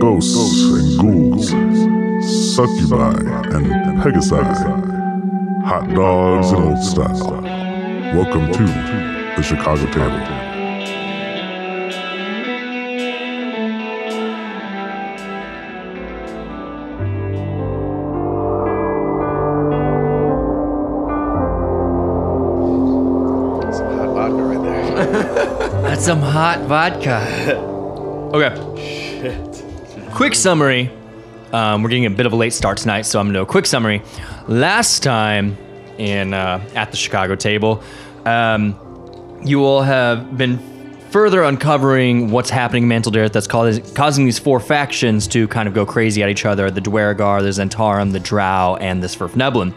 Ghosts and ghouls, succubi and pegasi, hot dogs and old style. Welcome to the Chicago Table. Hot vodka right there. That's some hot vodka. okay. Quick summary. Um, we're getting a bit of a late start tonight, so I'm gonna do a quick summary. Last time in uh, at the Chicago table, um, you all have been further uncovering what's happening in Mantol-Derith that's causing, causing these four factions to kind of go crazy at each other the Duergar, the Zhentarim, the Drow, and the Svirfneblin.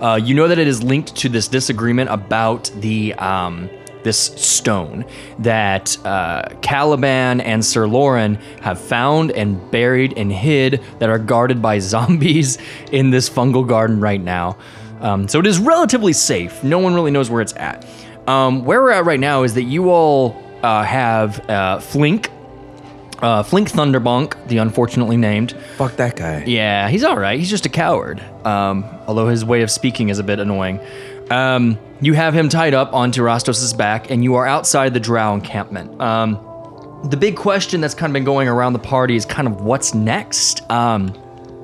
Uh, you know that it is linked to this disagreement about the. Um, this stone that uh, Caliban and Sir Lauren have found and buried and hid that are guarded by zombies in this fungal garden right now. Um, so it is relatively safe. No one really knows where it's at. Um, where we're at right now is that you all uh, have uh, Flink, uh, Flink Thunderbonk, the unfortunately named. Fuck that guy. Yeah, he's all right. He's just a coward. Um, although his way of speaking is a bit annoying. Um, you have him tied up onto Rostos' back, and you are outside the Drow encampment. Um, the big question that's kind of been going around the party is kind of what's next. Um,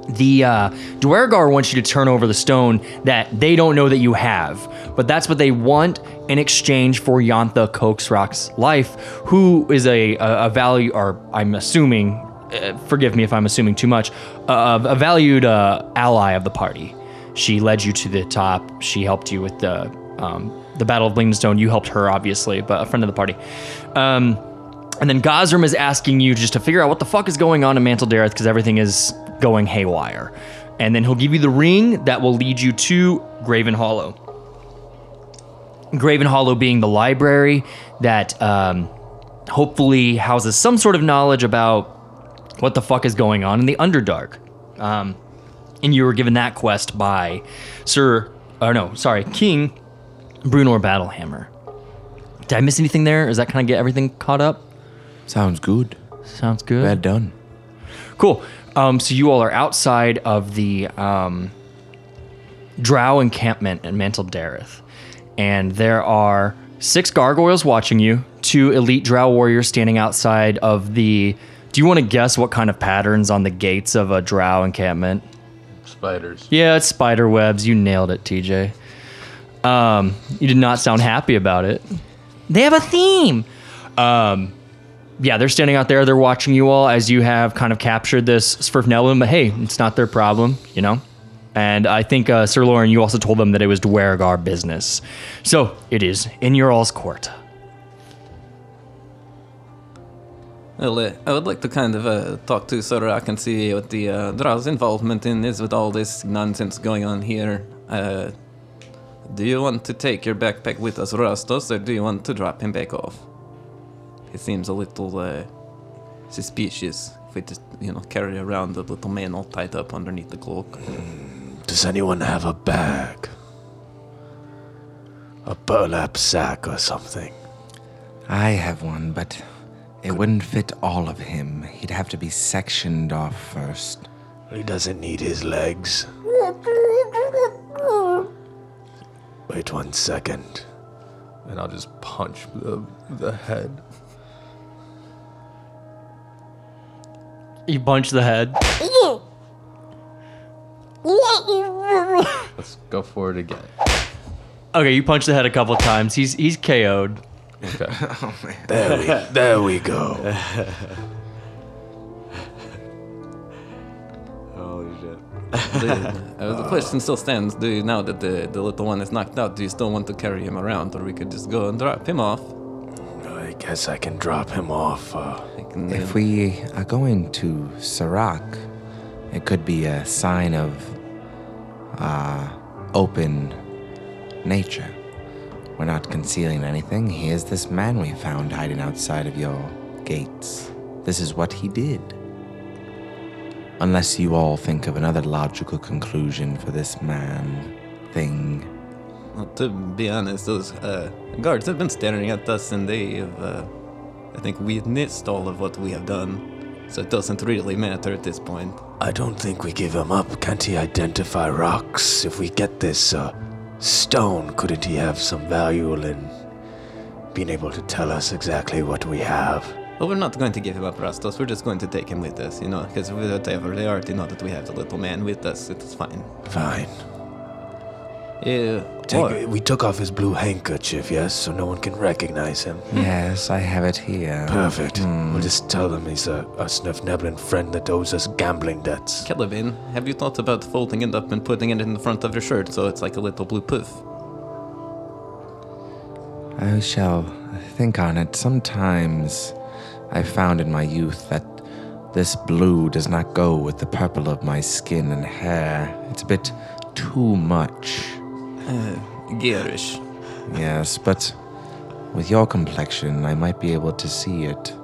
the uh, Duergar wants you to turn over the stone that they don't know that you have, but that's what they want in exchange for Yantha Coaxrock's life, who is a, a, a value, or I'm assuming, uh, forgive me if I'm assuming too much, uh, a valued uh, ally of the party. She led you to the top. She helped you with the um, the Battle of Blingstone. You helped her, obviously, but a friend of the party. Um, and then Gosram is asking you just to figure out what the fuck is going on in Mantol-Derith because everything is going haywire. And then he'll give you the ring that will lead you to Graven Hollow. Graven Hollow being the library that um, hopefully houses some sort of knowledge about what the fuck is going on in the Underdark. Um, and you were given that quest by Sir, or no, sorry, King Bruenor Battlehammer. Did I miss anything there? Does that kind of get everything caught up? Sounds good. Sounds good. Well done. Cool. Um, so you all are outside of the um, Drow encampment in Mantol-Derith, and there are six gargoyles watching you. Two elite Drow warriors standing outside of the. Do you want to guess what kind of patterns on the gates of a Drow encampment? Spiders. Yeah, it's spider webs. You nailed it, TJ. Um, you did not sound happy about it. They have a theme. Um, yeah, they're standing out there. They're watching you all as you have kind of captured this Svirfneblin, but hey, it's not their problem, you know? And I think, uh, Sir Lauren, you also told them that it was Duergar business. So it is in your all's court. Uh, I would like to kind of uh, talk to Sorak and see what the uh, Drow's involvement in is with all this nonsense going on here. Uh, do you want to take your backpack with us, Rastos, or do you want to drop him back off? He seems a little uh, suspicious if we just, you know, carry around a little man all tied up underneath the cloak. Does anyone have a bag? A burlap sack or something? I have one, but it wouldn't fit all of him. He'd have to be sectioned off first. He doesn't need his legs. Wait one second. And I'll just punch the, the head. You punch the head. Let's go for it again. Okay, you punch the head a couple times. He's he's KO'd. Okay. Oh, there we, there we go. the, uh, the question still stands. Do you, now that the, the little one is knocked out, do you still want to carry him around, or we could just go and drop him off? I guess I can drop him off. Uh, I can, If we are going to Serac, it could be a sign of uh, open nature. We're not concealing anything. Here's this man we found hiding outside of your gates. This is what he did. Unless you all think of another logical conclusion for this man, thing. Well, to be honest, those uh, guards have been staring at us and they have, uh, I think, witnessed all of what we have done. so it doesn't really matter at this point. I don't think we give him up. Can't he identify rocks? If we get this uh, stone, couldn't he have some value in being able to tell us exactly what we have? Well, we're not going to give him up, Rastos. We're just going to take him with us, you know, because whatever they already know that we have the little man with us. It's fine. Fine. Yeah. Take, we took off his blue handkerchief, yes, so no one can recognize him. Hmm. Yes, I have it here. Perfect. Hmm. We'll just tell them he's a, a Snuff Neblin friend that owes us gambling debts. Kelvin, have you thought about folding it up and putting it in the front of your shirt so it's like a little blue poof? I shall think on it. Sometimes I found in my youth that this blue does not go with the purple of my skin and hair. It's a bit too much. Uh, garish. Yes, but with your complexion, I might be able to see it.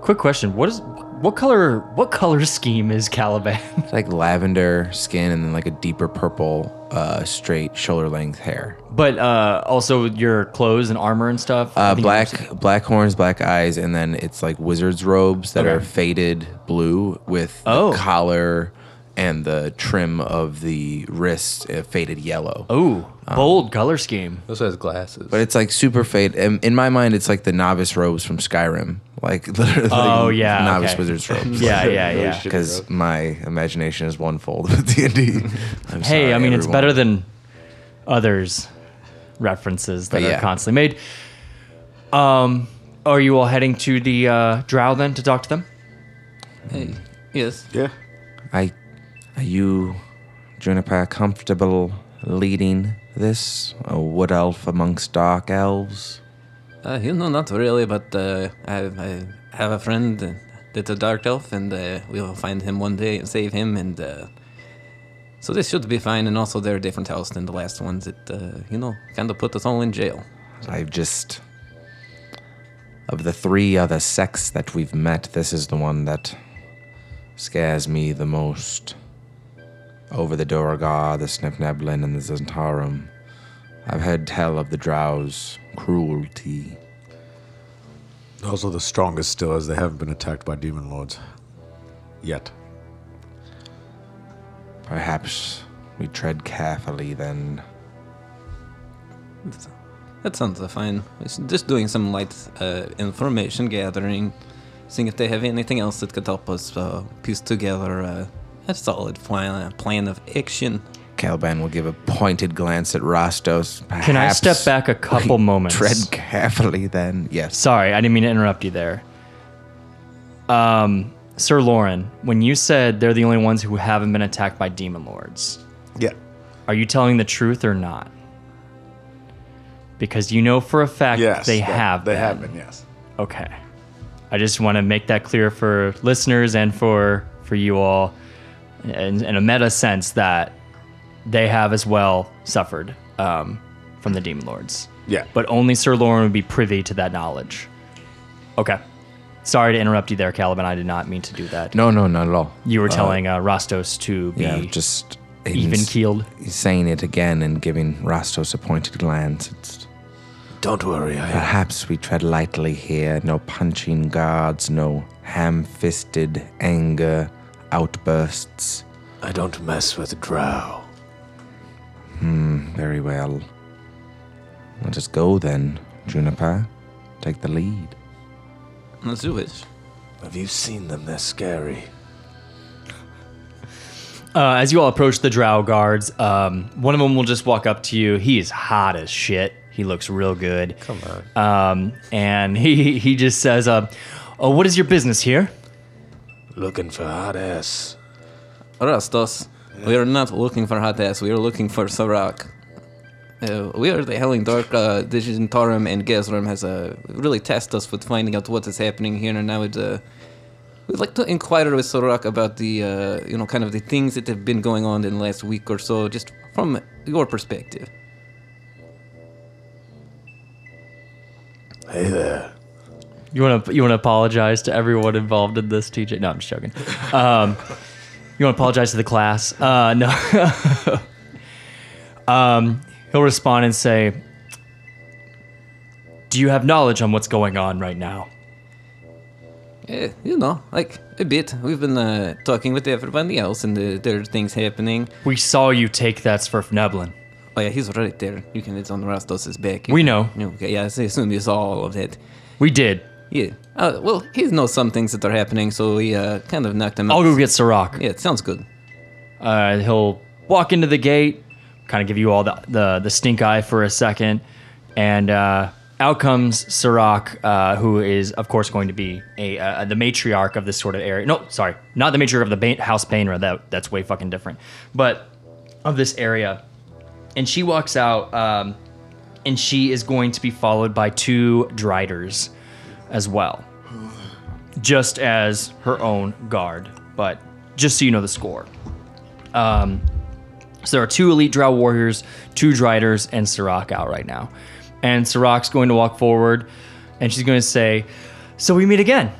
Quick question: What is what color? What color scheme is Caliban? It's like lavender skin and then like a deeper purple, uh, straight shoulder length hair. but uh, also your clothes and armor and stuff. Uh, black, black horns, black eyes, and then it's like wizard's robes that Okay. are faded blue with Oh. the collar and the trim of the wrist uh, faded yellow. Oh, bold color scheme. Also has glasses. But it's like super fade. In, in my mind, it's like the novice robes from Skyrim. Like literally, Oh, yeah, novice okay. wizard's robes. Yeah, yeah, yeah. Because my imagination is one fold with D and D. Hey, I mean, it's better than others references that But are constantly made. Um, are you all heading to the uh, Drow then to talk to them? Hey. Yes. Yeah. I, are you, Juniper, comfortable leading this? A wood elf amongst dark elves? Uh, you know, not really, but uh, I, I have a friend uh, that's a dark elf, and uh, we will find him one day and save him. And uh, so this should be fine. And also, they're a different house than the last ones. That uh, you know, kind of put us all in jail. I've just. Of the three other sects that we've met, this is the one that scares me the most. Over the Duergar, the Svirfneblin, and the Zhentarim. I've heard tell of the Drow's cruelty. Those are the strongest still, as they haven't been attacked by demon lords. Yet. Perhaps we tread carefully then. That sounds uh, fine. It's just doing some light uh, information gathering, seeing if they have anything else that could help us uh, piece together uh, a solid plan, plan of action. Caliban will give a pointed glance at Rastos. Can I step back a couple we moments? Tread carefully then. Yes. Sorry, I didn't mean to interrupt you there. Um, Sir Lauren, when you said they're the only ones who haven't been attacked by demon lords, Yeah. are you telling the truth or not? Because you know for a fact Yes. they that- have They been. have been, yes. Okay. I just want to make that clear for listeners and for for you all, in, in a meta sense that they have as well suffered um, from the demon lords. Yeah. But only Sir Lauren would be privy to that knowledge. Okay. Sorry to interrupt you there, Caliban. I did not mean to do that. No, no, not at all. You were telling uh, Rastos to be Yeah, just even keeled. He's saying it again and giving Rastos a pointed glance. It's, Don't worry, I perhaps we tread lightly here. No punching guards, no ham-fisted anger outbursts. I don't mess with drow. Hmm, very well. Let us go then, Juniper. Take the lead. Let's do it. Have you seen them? They're scary. Uh, as you all approach the drow guards, um, one of them will just walk up to you. He is hot as shit. He looks real good. Come on. Um, and he he just says, uh, "Oh, what is your business here?" Looking for hot ass. Rastos, we are not looking for hot ass. We are looking for Sarak. Uh, we are the Helling Dark. Uh, Division Tarum and Gezram has uh, really tasked us with finding out what is happening here, and now uh, we'd like to inquire with Sorak about the uh, you know kind of the things that have been going on in the last week or so, just from your perspective. Hey there. You want to you want to apologize to everyone involved in this, TJ? No, I'm just joking. Um, you want to apologize to the class? Uh, no. um, he'll respond and say, "Do you have knowledge on what's going on right now?" Yeah, you know, like a bit. We've been uh, talking with everybody else, and uh, there are things happening. We saw you take that Svirfneblin. Oh yeah, he's right there. You can. It's on Rastos' back. We know. Okay, yeah, I assume you saw all of that. We did. Yeah. Uh, well, he knows some things that are happening, so he uh, kind of knocked him out. I'll go get Sirach. Yeah, it sounds good. Uh, he'll walk into the gate, kind of give you all the, the, the stink eye for a second, and uh, out comes Sirach, uh, who is, of course, going to be a uh, the matriarch of this sort of area. No, sorry, not the matriarch of the ba- House Baenre. That that's way fucking different. But of this area, and she walks out, um, and she is going to be followed by two Driders as well, just as her own guard. But just so you know the score. Um, so there are two elite Drow warriors, two Driders, and Sirach out right now. And Sirach's going to walk forward, and she's going to say, "So we meet again,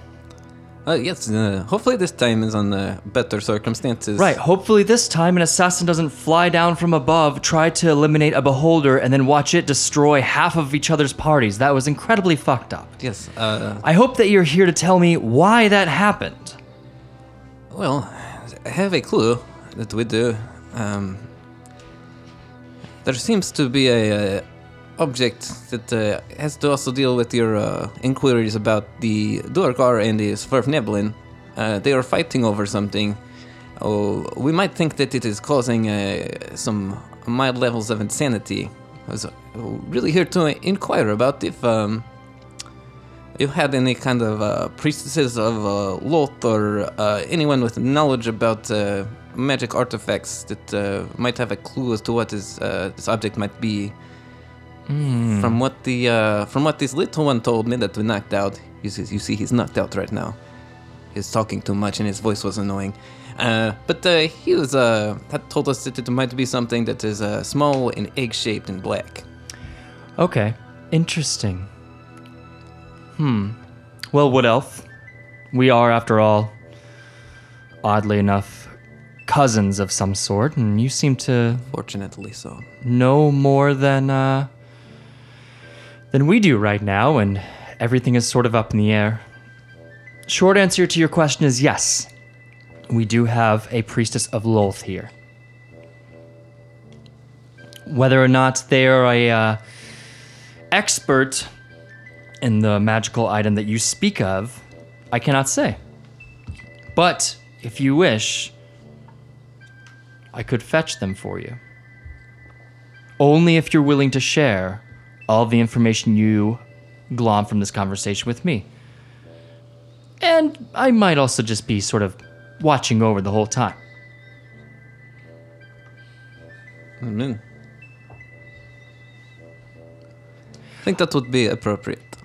Uh, yes, uh, hopefully this time is on uh, better circumstances. right? Hopefully this time an assassin doesn't fly down from above, try to eliminate a beholder, and then watch it destroy half of each other's parties. That was incredibly fucked up. Yes. Uh, I hope that you're here to tell me why that happened. well, I have a clue that we do. Um, there seems to be a, uh object that uh, has to also deal with your uh, inquiries about the Durkar and the Svirfneblin. Uh, they are fighting over something. Oh, we might think that it is causing uh, some mild levels of insanity. I was uh, really here to inquire about if um, you had any kind of uh, priestesses of uh, Lolth or anyone with knowledge about magic artifacts that might have a clue as to what is, this object might be. From what the uh, from what this little one told me that we knocked out, you see, you see he's knocked out right now. He's talking too much and his voice was annoying. Uh, but uh, he was uh, had told us that it might be something that is uh, small and egg-shaped and black. Okay, interesting. Hmm. Well, Wood Elf, we are, after all, oddly enough, cousins of some sort, and you seem to Fortunately, so. know more than uh, than we do right now, and everything is sort of up in the air. Short answer to your question is yes. We do have a priestess of Lolth here. Whether or not they are a uh, expert in the magical item that you speak of, I cannot say. But if you wish, I could fetch them for you only if you're willing to share all the information you glom from this conversation with me. And I might also just be sort of watching over the whole time. I mean, I think that would be appropriate.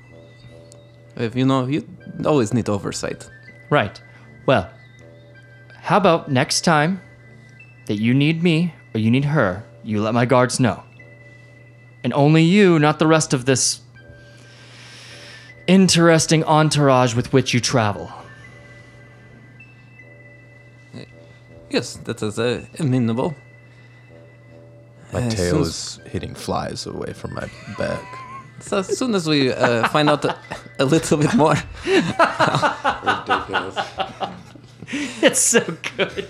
If you know, you always need oversight. Right. Well, how about next time that you need me or you need her, you let my guards know. And only you, not the rest of this interesting entourage with which you travel. Yes, that is uh, amenable. My As tail is hitting flies away from my back. So as soon as we uh, find out a, a little bit more, ridiculous. It's so good.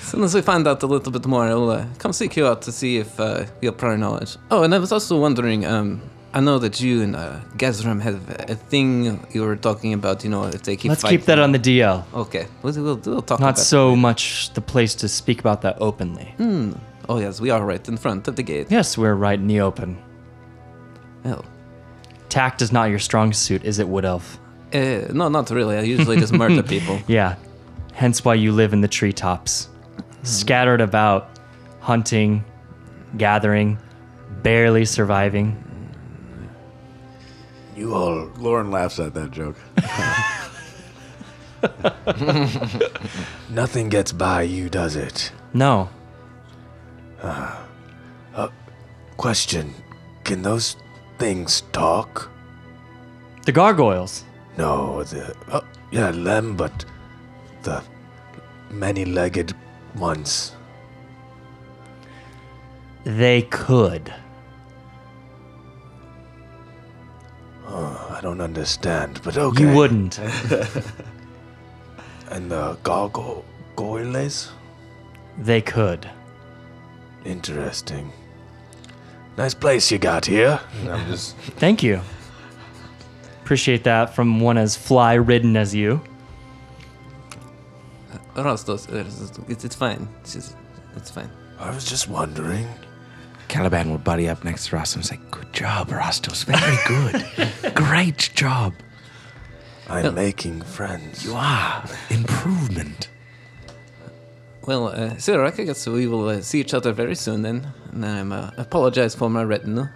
As soon as we find out a little bit more, I'll uh, come seek you out to see if uh, you have prior knowledge. Oh, and I was also wondering. Um, I know that you and uh, Gazram have a thing you were talking about. You know, if they keep Let's fighting. keep that on the DL. Okay, we'll, we'll, we'll talk Not so much the place to speak about that openly. Hmm. Oh yes, we are right in front of the gate. Yes, we're right in the open. Well, Tact is not your strong suit, is it, Wood Elf? uh, no, not really. I usually just murder people. Yeah. Hence why you live in the treetops. Scattered about, hunting, gathering, barely surviving. You all. Lauren laughs at that joke. Nothing gets by you, does it? No. Uh, uh, question Can those things talk? The gargoyles. No, the. Oh, yeah, them, but the many legged ones. They could. Oh, I don't understand, but okay. You wouldn't. And the gargoyles? They could. Interesting. Nice place you got here. I'm just Thank you. Appreciate that from one as fly ridden as you. Rostos, uh, it's, it's fine. It's just, it's fine. I was just wondering. Caliban will buddy up next to Rostos and say, Good job, Rostos. Very good. Great job. I'm making friends. You are. Improvement. Well, uh, Sirak, I guess we will uh, see each other very soon then. And then I'm uh, apologize for my retinue.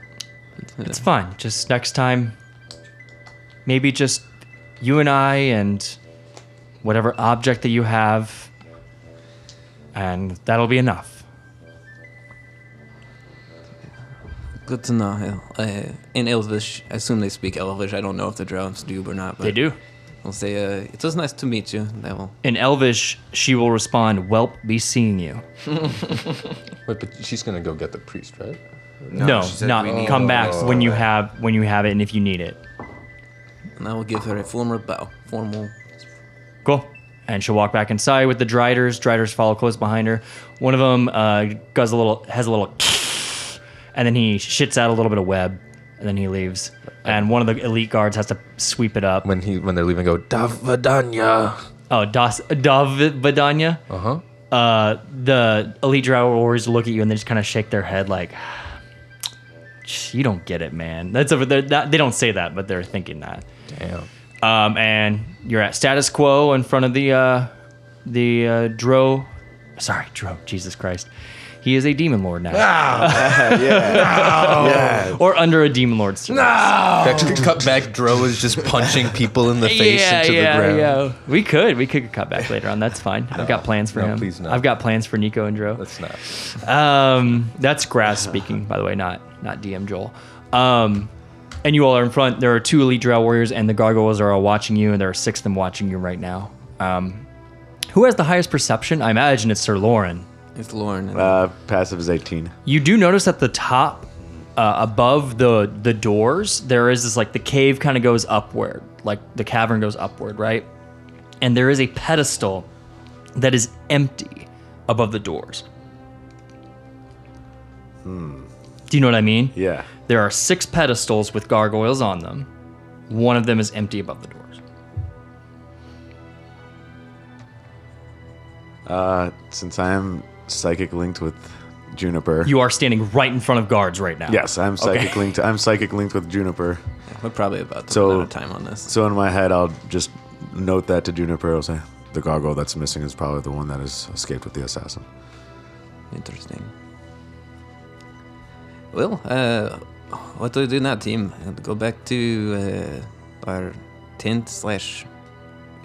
It's fine. Just next time, maybe just you and I and whatever object that you have, and that'll be enough. Good to know. Uh, in Elvish, I assume they speak Elvish. I don't know if the Drows do or not. But They do. We'll say, uh, it was nice to meet you. That will. In Elvish, she will respond, "Welp, be seeing you." wait, but she's gonna go get the priest, right? No, she said not we need come one. back when you have when you have it and if you need it. And I will give her a formal bow. Formal. Cool. And she'll walk back inside with the Driders. Driders follow close behind her. One of them uh, does a little, has a little, and then he shits out a little bit of web, and then he leaves. And one of the elite guards has to sweep it up. When he when they're leaving, go. Davadanya. Oh, Das Davvadanya. Uh huh. Uh, the elite drow warriors look at you and they just kind of shake their head like, "You don't get it, man." That's over there. That, they don't say that, but they're thinking that. Damn. Um, and you're at status quo in front of the uh, the uh, Dro. Sorry, Dro. Jesus Christ. He is a demon lord now, Yeah. or under a demon lord's service. That cut back Dro is just punching people in the face yeah, into yeah, the ground. yeah. We could, we could cut back later on. That's fine. I've got plans for no, him. please no. I've got plans for Nico and Dro. That's not. Um, that's Grass speaking, by the way, not not DM Joel. Um, and you all are in front. There are two elite drow warriors, and the gargoyles are all watching you, and there are six of them watching you right now. Um, who has the highest perception? I imagine it's Sir Lauren. It's Lauren. Uh, passive is 18. You do notice at the top, uh, above the the doors, there is this like the cave kind of goes upward, like the cavern goes upward, right? And there is a pedestal that is empty above the doors. Hmm. Do you know what I mean? Yeah. There are six pedestals with gargoyles on them. One of them is empty above the doors. Uh, since I am psychic linked with Juniper. You are standing right in front of guards right now. yes, I'm psychic Okay. linked. I'm psychic linked with Juniper. we're probably about to So- run out of time on this. So in my head, I'll just note that to Juniper. I'll say the gargoyle that's missing is probably the one that has escaped with the assassin. Interesting. Well, uh, what do we do now, team? Go back to uh, our tent slash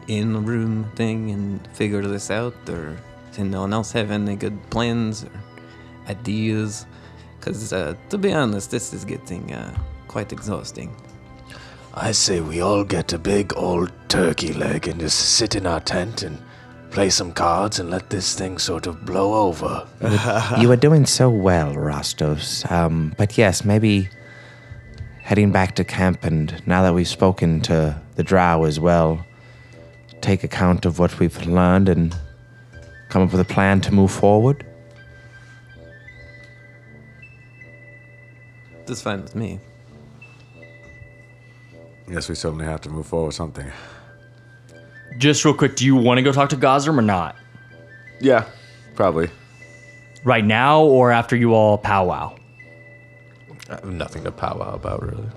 in room thing and figure this out, or does anyone else have any good plans or ideas? Because uh, to be honest, this is getting uh, quite exhausting. I say we all get a big old turkey leg and just sit in our tent and play some cards and let this thing sort of blow over. you are doing so well, Rostos. Um, but yes, maybe heading back to camp, and now that we've spoken to the drow as well, take account of what we've learned and come up with a plan to move forward. That's fine with me. Yes, we certainly have to move forward with something. Just real quick, do you want to go talk to Gosram or not? Yeah, probably. Right now or after you all powwow? I have nothing to powwow about, really.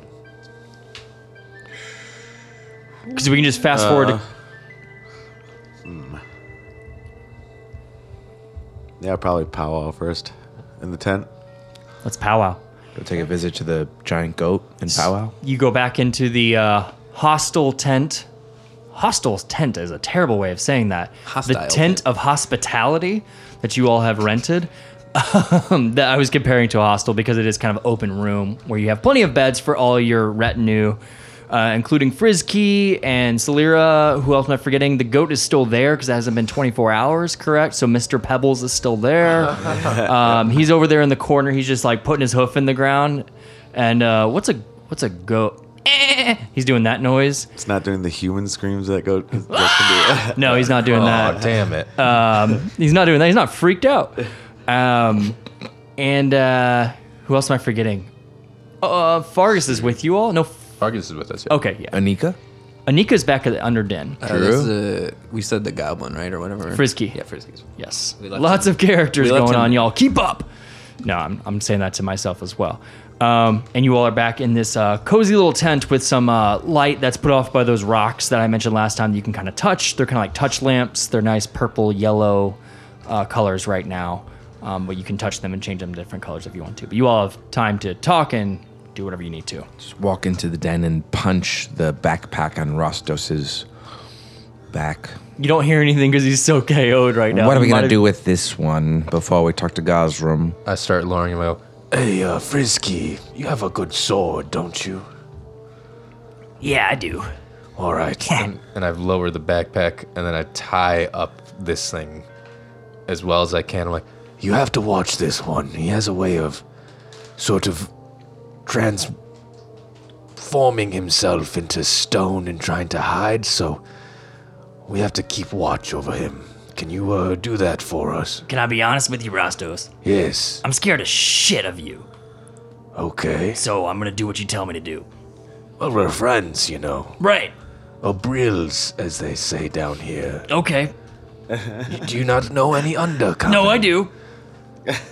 Because we can just fast forward to Yeah, probably powwow first in the tent. let's powwow. Go take a visit to the giant goat and powwow. You go back into the uh, hostel tent. Hostel tent is a terrible way of saying that. the tent, tent. of hospitality that you all have rented. Um, that I was comparing to a hostel because it is kind of open room where you have plenty of beds for all your retinue, uh, including Frizkey and Salira. Who else am I forgetting? The goat is still there because it hasn't been 24 hours, correct? So Mr. Pebbles is still there. um, he's over there in the corner. He's just like putting his hoof in the ground. And uh, what's a what's a goat? "Eh." he's doing that noise. It's not doing the human screams that go. that No, he's not doing Oh, that. damn it. Um, he's not doing that. He's not freaked out. Um, and uh, who else am I forgetting? Uh, Fargus is with you all. No. Fargus is with us. yeah. Okay, yeah. Anika? Anika's back at the under den. Uh, that's, uh, we said the goblin, right, or whatever. Frisky. Yeah, Frisky's. Yes. We left Lots him- of characters going him- on, y'all. Keep up. No, I'm, I'm saying that to myself as well. Um, and you all are back in this uh, cozy little tent with some uh, light that's put off by those rocks that I mentioned last time that you can kind of touch. They're kind of like touch lamps. They're nice purple, yellow uh, colors right now. Um, but you can touch them and change them to different colors if you want to. But you all have time to talk and do whatever you need to. Just walk into the den and punch the backpack on Rostos's back. You don't hear anything because he's so KO'd right now. what are we might gonna have- do with this one before we talk to Gosram? I start lowering him out. Hey, uh, Frisky, you have a good sword, don't you? Yeah, I do. All right. And, and I've lowered the backpack and then I tie up this thing as well as I can. I'm like, You have to watch this one. He has a way of sort of transforming himself into stone and trying to hide, so we have to keep watch over him. Can you uh, do that for us? Can I be honest with you, Rostos? Yes. I'm scared as shit of you. Okay. So I'm gonna do what you tell me to do. Well, we're friends, you know. Right. Or brills, as they say down here. Okay. Do you not know any undercommon? No, I do.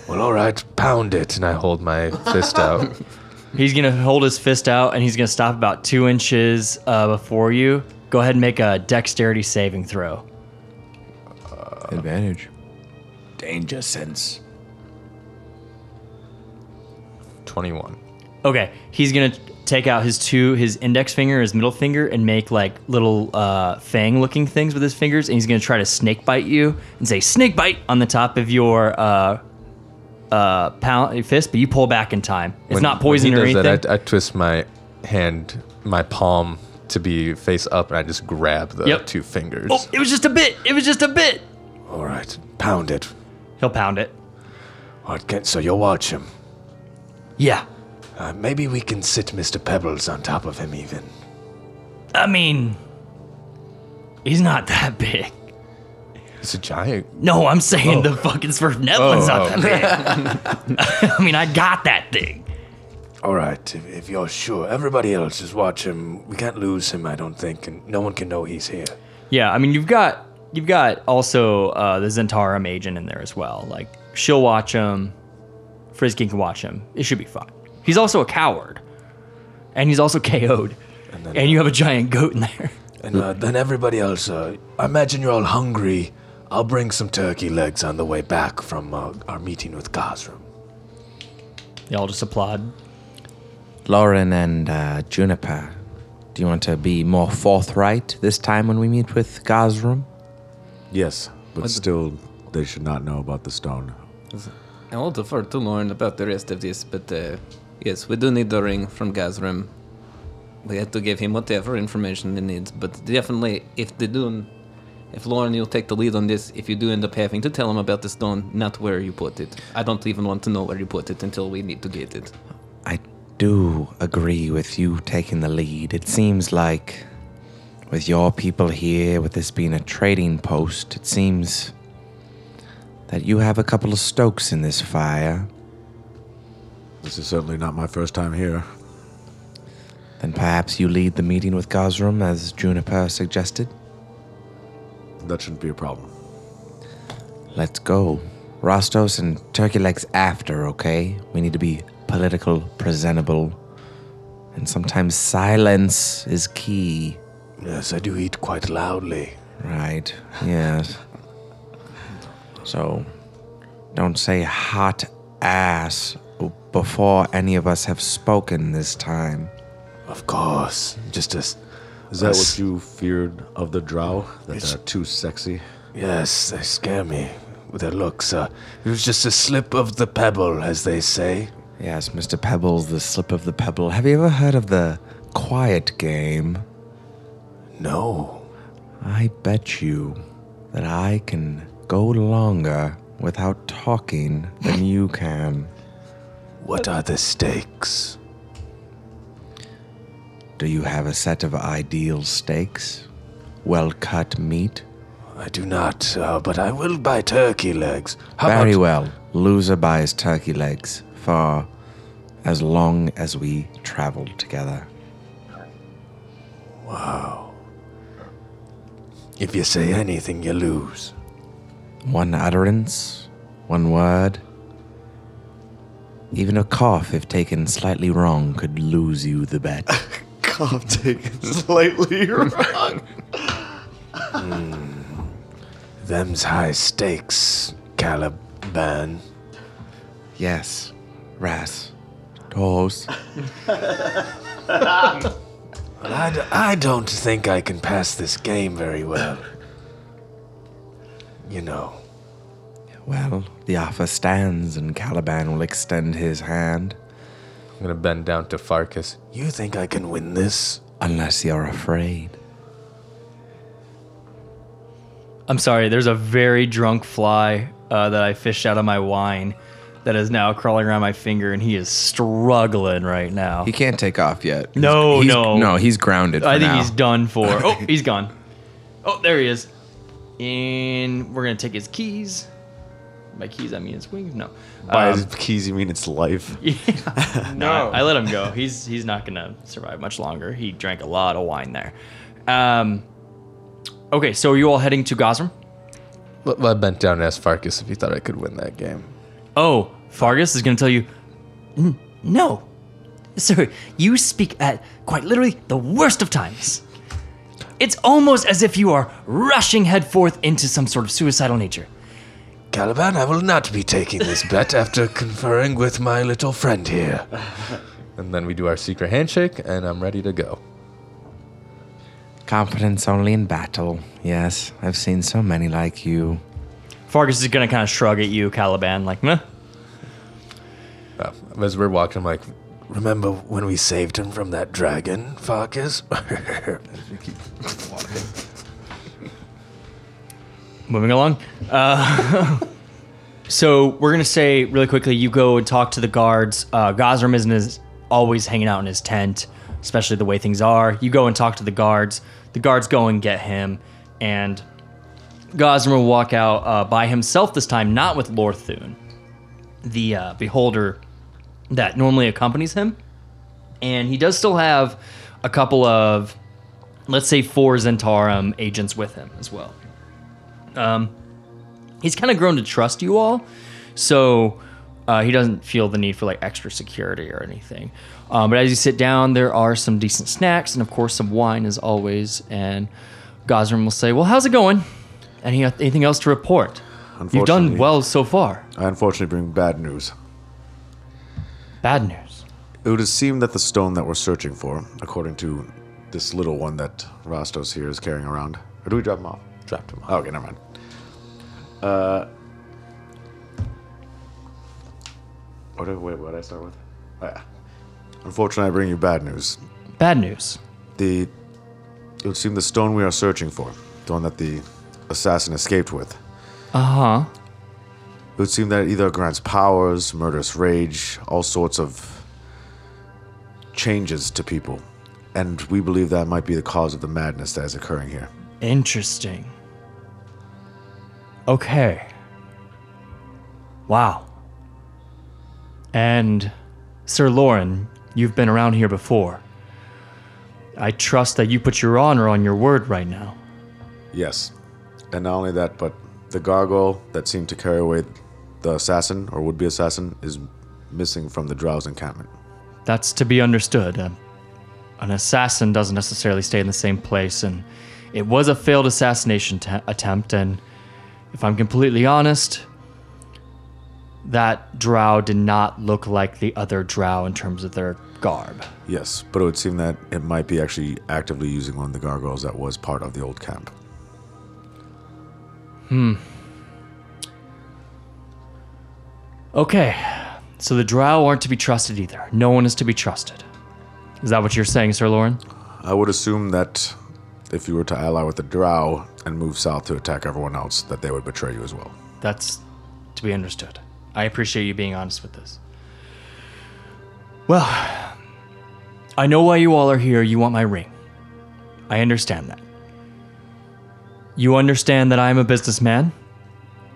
Well, all right. Pound it. and I hold my fist out. He's gonna hold his fist out and he's gonna stop about two inches uh, before you. Go ahead and make a dexterity saving throw. Advantage. Danger sense. 21. Okay, he's gonna take out his two, his index finger, his middle finger, and make like little uh, fang-looking things with his fingers, and he's gonna try to snake bite you and say "snake bite" on the top of your uh, uh, pound, fist, but you pull back in time. It's When- not poison when or he does anything. That, I, I twist my hand, my palm to be face up, and I just grab the Yep. two fingers. oh, it was just a bit. It was just a bit. All right. Pound it. He'll pound it. All right, get, so you'll watch him. Yeah. Uh, maybe we can sit Mr. Pebbles on top of him, even. I mean, he's not that big. It's a giant. No, I'm saying the fucking Swerve Netherland's Oh, not that big. I mean, I got that thing. All right, if, if you're sure. Everybody else, just watch him. We can't lose him, I don't think, and no one can know he's here. Yeah, I mean, you've got you've got also uh, the Zhentarim agent in there as well. Like she'll watch him. Frisky can watch him. It should be fine. He's also a coward, and he's also KO'd. And, then, you have a giant goat in there. And uh, then everybody else, uh, I imagine you're all hungry. I'll bring some turkey legs on the way back from uh, our meeting with Gosram. They all just applaud. Lauren and uh, Juniper, do you want to be more forthright this time when we meet with Gosram? Yes, but still, they should not know about the stone. I will defer to Lauren about the rest of this, but uh, yes, we do need the ring from Gazrim. We have to give him whatever information he needs, but definitely, if they do, if Lauren, you'll take the lead on this, if you do end up having to tell him about the stone, not where you put it. I don't even want to know where you put it until we need to get it. I do agree with you taking the lead. It seems like, with your people here, with this being a trading post, it seems that you have a couple of stokes in this fire. This is certainly not my first time here. Then perhaps you lead the meeting with Gosram, as Juniper suggested. That shouldn't be a problem. Let's go. Rostos and turkey legs after, okay? We need to be political, presentable. And sometimes silence is key. Yes, I do eat quite loudly. Right, yes. So, don't say hot ass before any of us have spoken this time. Of course. Just as. Is that what you feared of the drow? That It's- they're too sexy? Yes, they scare me with their looks. Uh, it was just a slip of the pebble, as they say. Yes, Mr. Pebbles, the slip of the pebble. Have you ever heard of the quiet game? No. I bet you that I can go longer without talking than you can. What are the stakes? Do you have a set of ideal steaks? Well cut meat? I do not, uh, but I will buy turkey legs. How Very well. Loser buys turkey legs for as long as we travel together. If you say anything, you lose. One utterance, one word. Even a cough, if taken slightly wrong, could lose you the bet. Cough taken slightly wrong. Hmm. Them's high stakes, Caliban. yes, Ras. Toes. Well, I, d- I don't think I can pass this game very well. You know, Well, the offer stands, and Caliban will extend his hand. I'm gonna bend down to Farkas. you think I can win this? Unless you're afraid. I'm sorry, there's a very drunk fly uh, that I fished out of my wine that is now crawling around my finger, and he is struggling right now. He can't take off yet. He's- No, he's- no. No, he's grounded. For I think now. he's done for. Oh, he's gone. Oh, there he is. And we're gonna take his keys. By keys, I mean his wings. No. By Um, his keys, you mean it's life? Yeah. no, I, I let him go. He's he's not gonna survive much longer. He drank a lot of wine there. Um. Okay, so are you all heading to Gosram? I bent down and asked Farkas if he thought I could win that game. Oh, Fargus is gonna tell you. "N- No, sir. You speak at quite literally the worst of times. It's almost as if you are rushing headforth into some sort of suicidal nature. Caliban, I will not be taking this bet after conferring with my little friend here. And then we do our secret handshake, and I'm ready to go. Confidence only in battle. Yes, I've seen so many like you. Fargus is gonna kind of shrug at you, Caliban, like, meh. Uh, as we're walking, I'm like, Remember when we saved him from that dragon, Farkas? Moving along. Uh, so we're gonna say really quickly. You go and talk to the guards. Uh, Gosram isn't always hanging out in his tent, especially the way things are. You go and talk to the guards. The guards go and get him, and Gosram will walk out uh, by himself this time, not with Lorthun, the uh, beholder that normally accompanies him. And he does still have a couple of, let's say, four Zhentarim agents with him as well Um, he's kind of grown to trust you all, so uh, he doesn't feel the need for like extra security or anything. Um, but as you sit down, there are some decent snacks and of course some wine as always. And Gosram will say, "Well, how's it going? Any anything else to report? You've done well so far. I unfortunately bring bad news. Bad news. It would seem that the stone that we're searching for, according to this little one that Rastos here is carrying around, or do we drop him off? dropped him off. Oh, okay, never mind. Uh, what did, wait, what did I start with? Oh, yeah. Unfortunately, I bring you bad news. Bad news. The it would seem the stone we are searching for, the one that the assassin escaped with, Uh huh. It would seem that it either grants powers, murderous rage, all sorts of changes to people, and we believe that might be the cause of the madness that is occurring here. Interesting. Okay. Wow. And, Sir Lauren, you've been around here before. I trust that you put your honor on your word right now. Yes. And not only that, but the gargoyle that seemed to carry away the assassin or would be assassin is missing from the Drow's encampment. That's to be understood. Um, an assassin doesn't necessarily stay in the same place, and it was a failed assassination ta- attempt. And if I'm completely honest, that drow did not look like the other drow in terms of their garb. Yes, but it would seem that it might be actually actively using one of the gargoyles that was part of the old camp. Okay, so the drow aren't to be trusted either. No one is to be trusted. Is that what you're saying, Sir Lauren? I would assume that if you were to ally with the Drow and move south to attack everyone else, that they would betray you as well. That's to be understood. I appreciate you being honest with this. Well, I know why you all are here. You want my ring. I understand that. You understand that I'm a businessman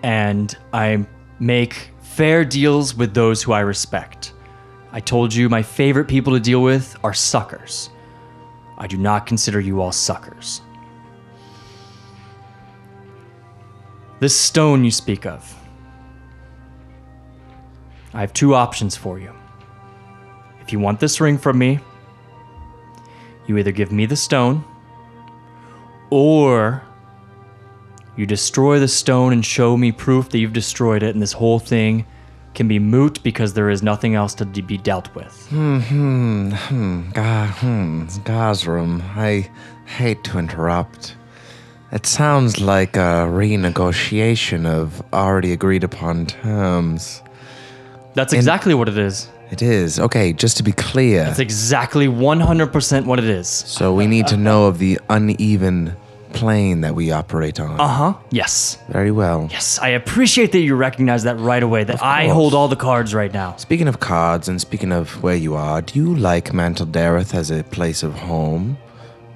and I make fair deals with those who I respect. I told you my favorite people to deal with are suckers. I do not consider you all suckers. This stone you speak of. I have two options for you. If you want this ring from me, you either give me the stone or you destroy the stone and show me proof that you've destroyed it, and this whole thing can be moot because there is nothing else to be dealt with. Hmm Ga- hmm, Gazrum, I hate to interrupt. It sounds like a renegotiation of already agreed upon terms. That's exactly what it is. It is. Okay, just to be clear. That's exactly 100% what it is. so we need to know of the uneven plane that we operate on. Uh huh. Yes. Very well. Yes. I appreciate that you recognize that right away, that I hold all the cards right now. Speaking of cards and speaking of where you are, do you like Mantol-Derith as a place of home,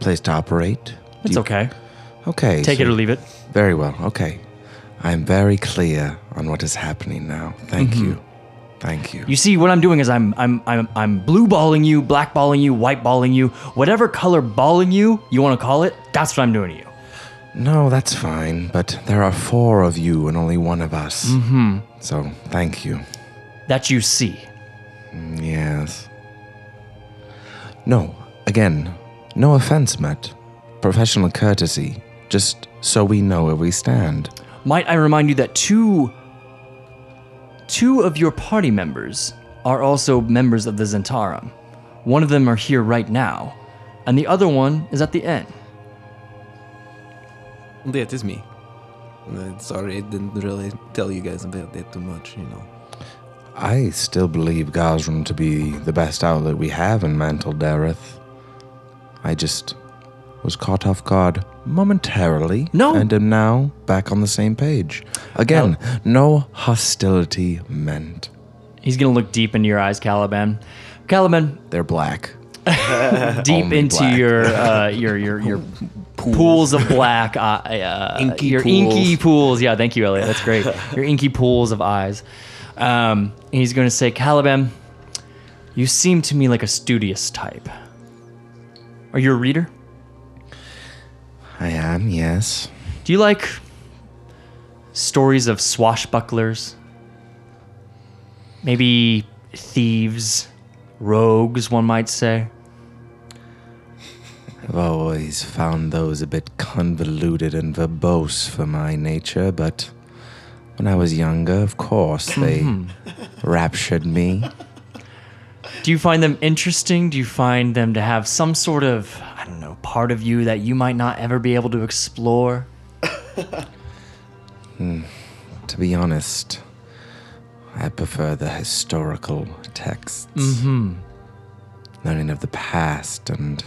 place to operate? Do It's you- okay. Okay. Take it or leave it. Very well. Okay. I'm very clear on what is happening now. Thank you. Thank you. You see, what I'm doing is I'm I'm I'm I'm blue balling you, black balling you, white balling you, whatever color balling you you want to call it. That's what I'm doing to you. No, that's fine, but there are four of you and only one of us. Mm-hmm. So, thank you. That you see. Yes. No, again, no offense, Matt. Professional courtesy, just so we know where we stand. Might I remind you that two two of your party members are also members of the Zhentarim. One of them are here right now, and the other one is at the end. That is me. Uh, sorry, I didn't really tell you guys about that too much, you know. I still believe Gazrum to be the best outlet we have in Mantol-Derith. I just was caught off guard momentarily. No. And am now back on the same page. Again, no hostility meant. He's gonna look deep into your eyes, Caliban. Caliban, They're black. deep Only into black. your uh, your your your pools of black, uh, uh, Inky your pools. inky pools. Yeah, thank you, Elliot. That's great. your inky pools of eyes. Um, he's going to say, Caliban, you seem to me like a studious type. Are you a reader? I am, yes. Do you like stories of swashbucklers? Maybe thieves, rogues, one might say. I've always found those a bit convoluted and verbose for my nature, but when I was younger, of course, they raptured me. Do you find them interesting? Do you find them to have some sort of, I don't know, part of you that you might not ever be able to explore? To be honest, I prefer the historical texts. Mm-hmm. Learning of the past and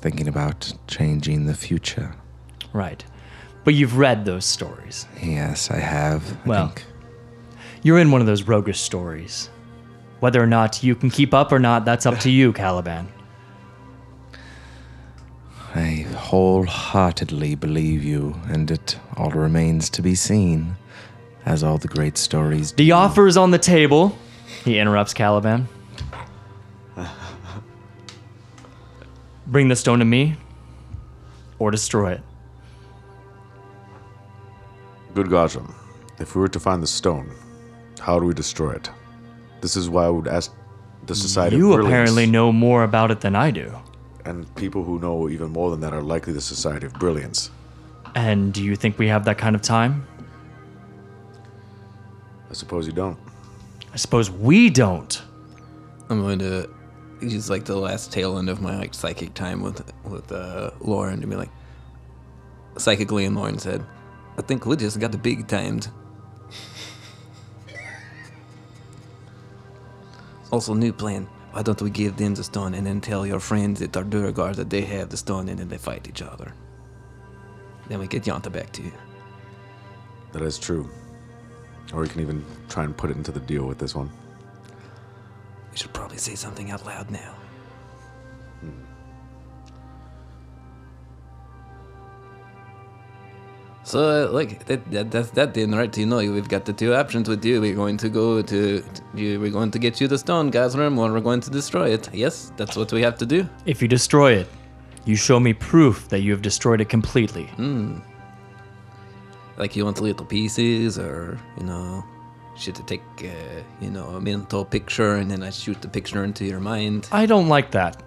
thinking about changing the future. Right. But you've read those stories. Yes, I have. I Well. think. You're in one of those roguish stories. Whether or not you can keep up or not, that's up to you, Caliban. I wholeheartedly believe you, and it all remains to be seen, as all the great stories do. The offer is on the table. He interrupts Caliban. Bring the stone to me, or destroy it. Good Gajam, if we were to find the stone, how do we destroy it? This is why I would ask the Society You of Brilliance. apparently know more about it than I do. And people who know even more than that are likely the Society of Brilliance. And do you think we have that kind of time? I suppose you don't. I suppose we don't. I'm going to use like the last tail end of my like psychic time with with uh, Lauren to be like, psychically, and Lauren said, "I think we just got the big timed." also, new plan. Why don't we give them the stone and then tell your friends at Arduragar that they have the stone and then they fight each other? Then we get Yanta back to you. That is true. Or we can even try and put it into the deal with this one. We should probably say something out loud now. Hmm. So, uh, like that, that, that, that didn't right you know. We've got the two options with you. We're going to go to, you, we're going to get you the stone, Gazrim, or we're going to destroy it. Yes, that's what we have to do. If you destroy it, you show me proof that you have destroyed it completely. Hmm. Like you want little pieces, or you know, should I take, uh, you know, a mental picture and then I shoot the picture into your mind? I don't like that.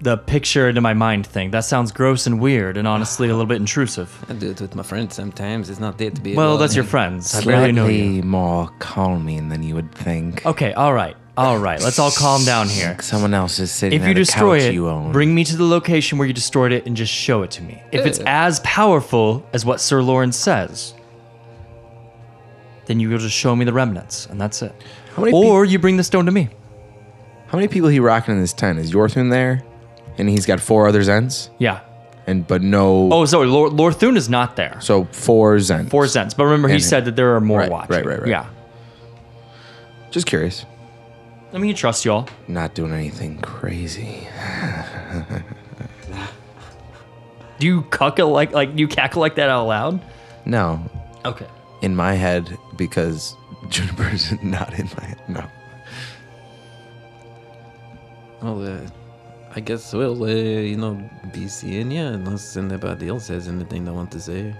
The picture into my mind thing. That sounds gross and weird and honestly a little bit intrusive. I do it with my friends sometimes. It's not there to be. Well, alone. that's your friends. I barely know Slightly you. more calming than you would think. Okay, all right. All right. Let's all calm down here. Someone else is sitting If at you a destroy couch it, you own. bring me to the location where you destroyed it and just show it to me. If it's as powerful as what Sir Lawrence says, then you will just show me the remnants, and that's it. How many Or you bring the stone to me. How many people he rocking in this tent? Is Yorthun there? And he's got four other Zens? Yeah. And but no Oh, sorry. Lord, Lord Thune is not there. so four Zens. Four cents. But remember, he And- said that there are more Right, watching. right, right, right. Yeah. Just curious. I mean, he trusts y'all. Not doing anything crazy. Do you cackle like like you cackle like that out loud? No. Okay. In my head because Juniper's not in my head. No. Well, uh, I guess we'll, uh, you know, be seeing you unless anybody else has anything they want to say.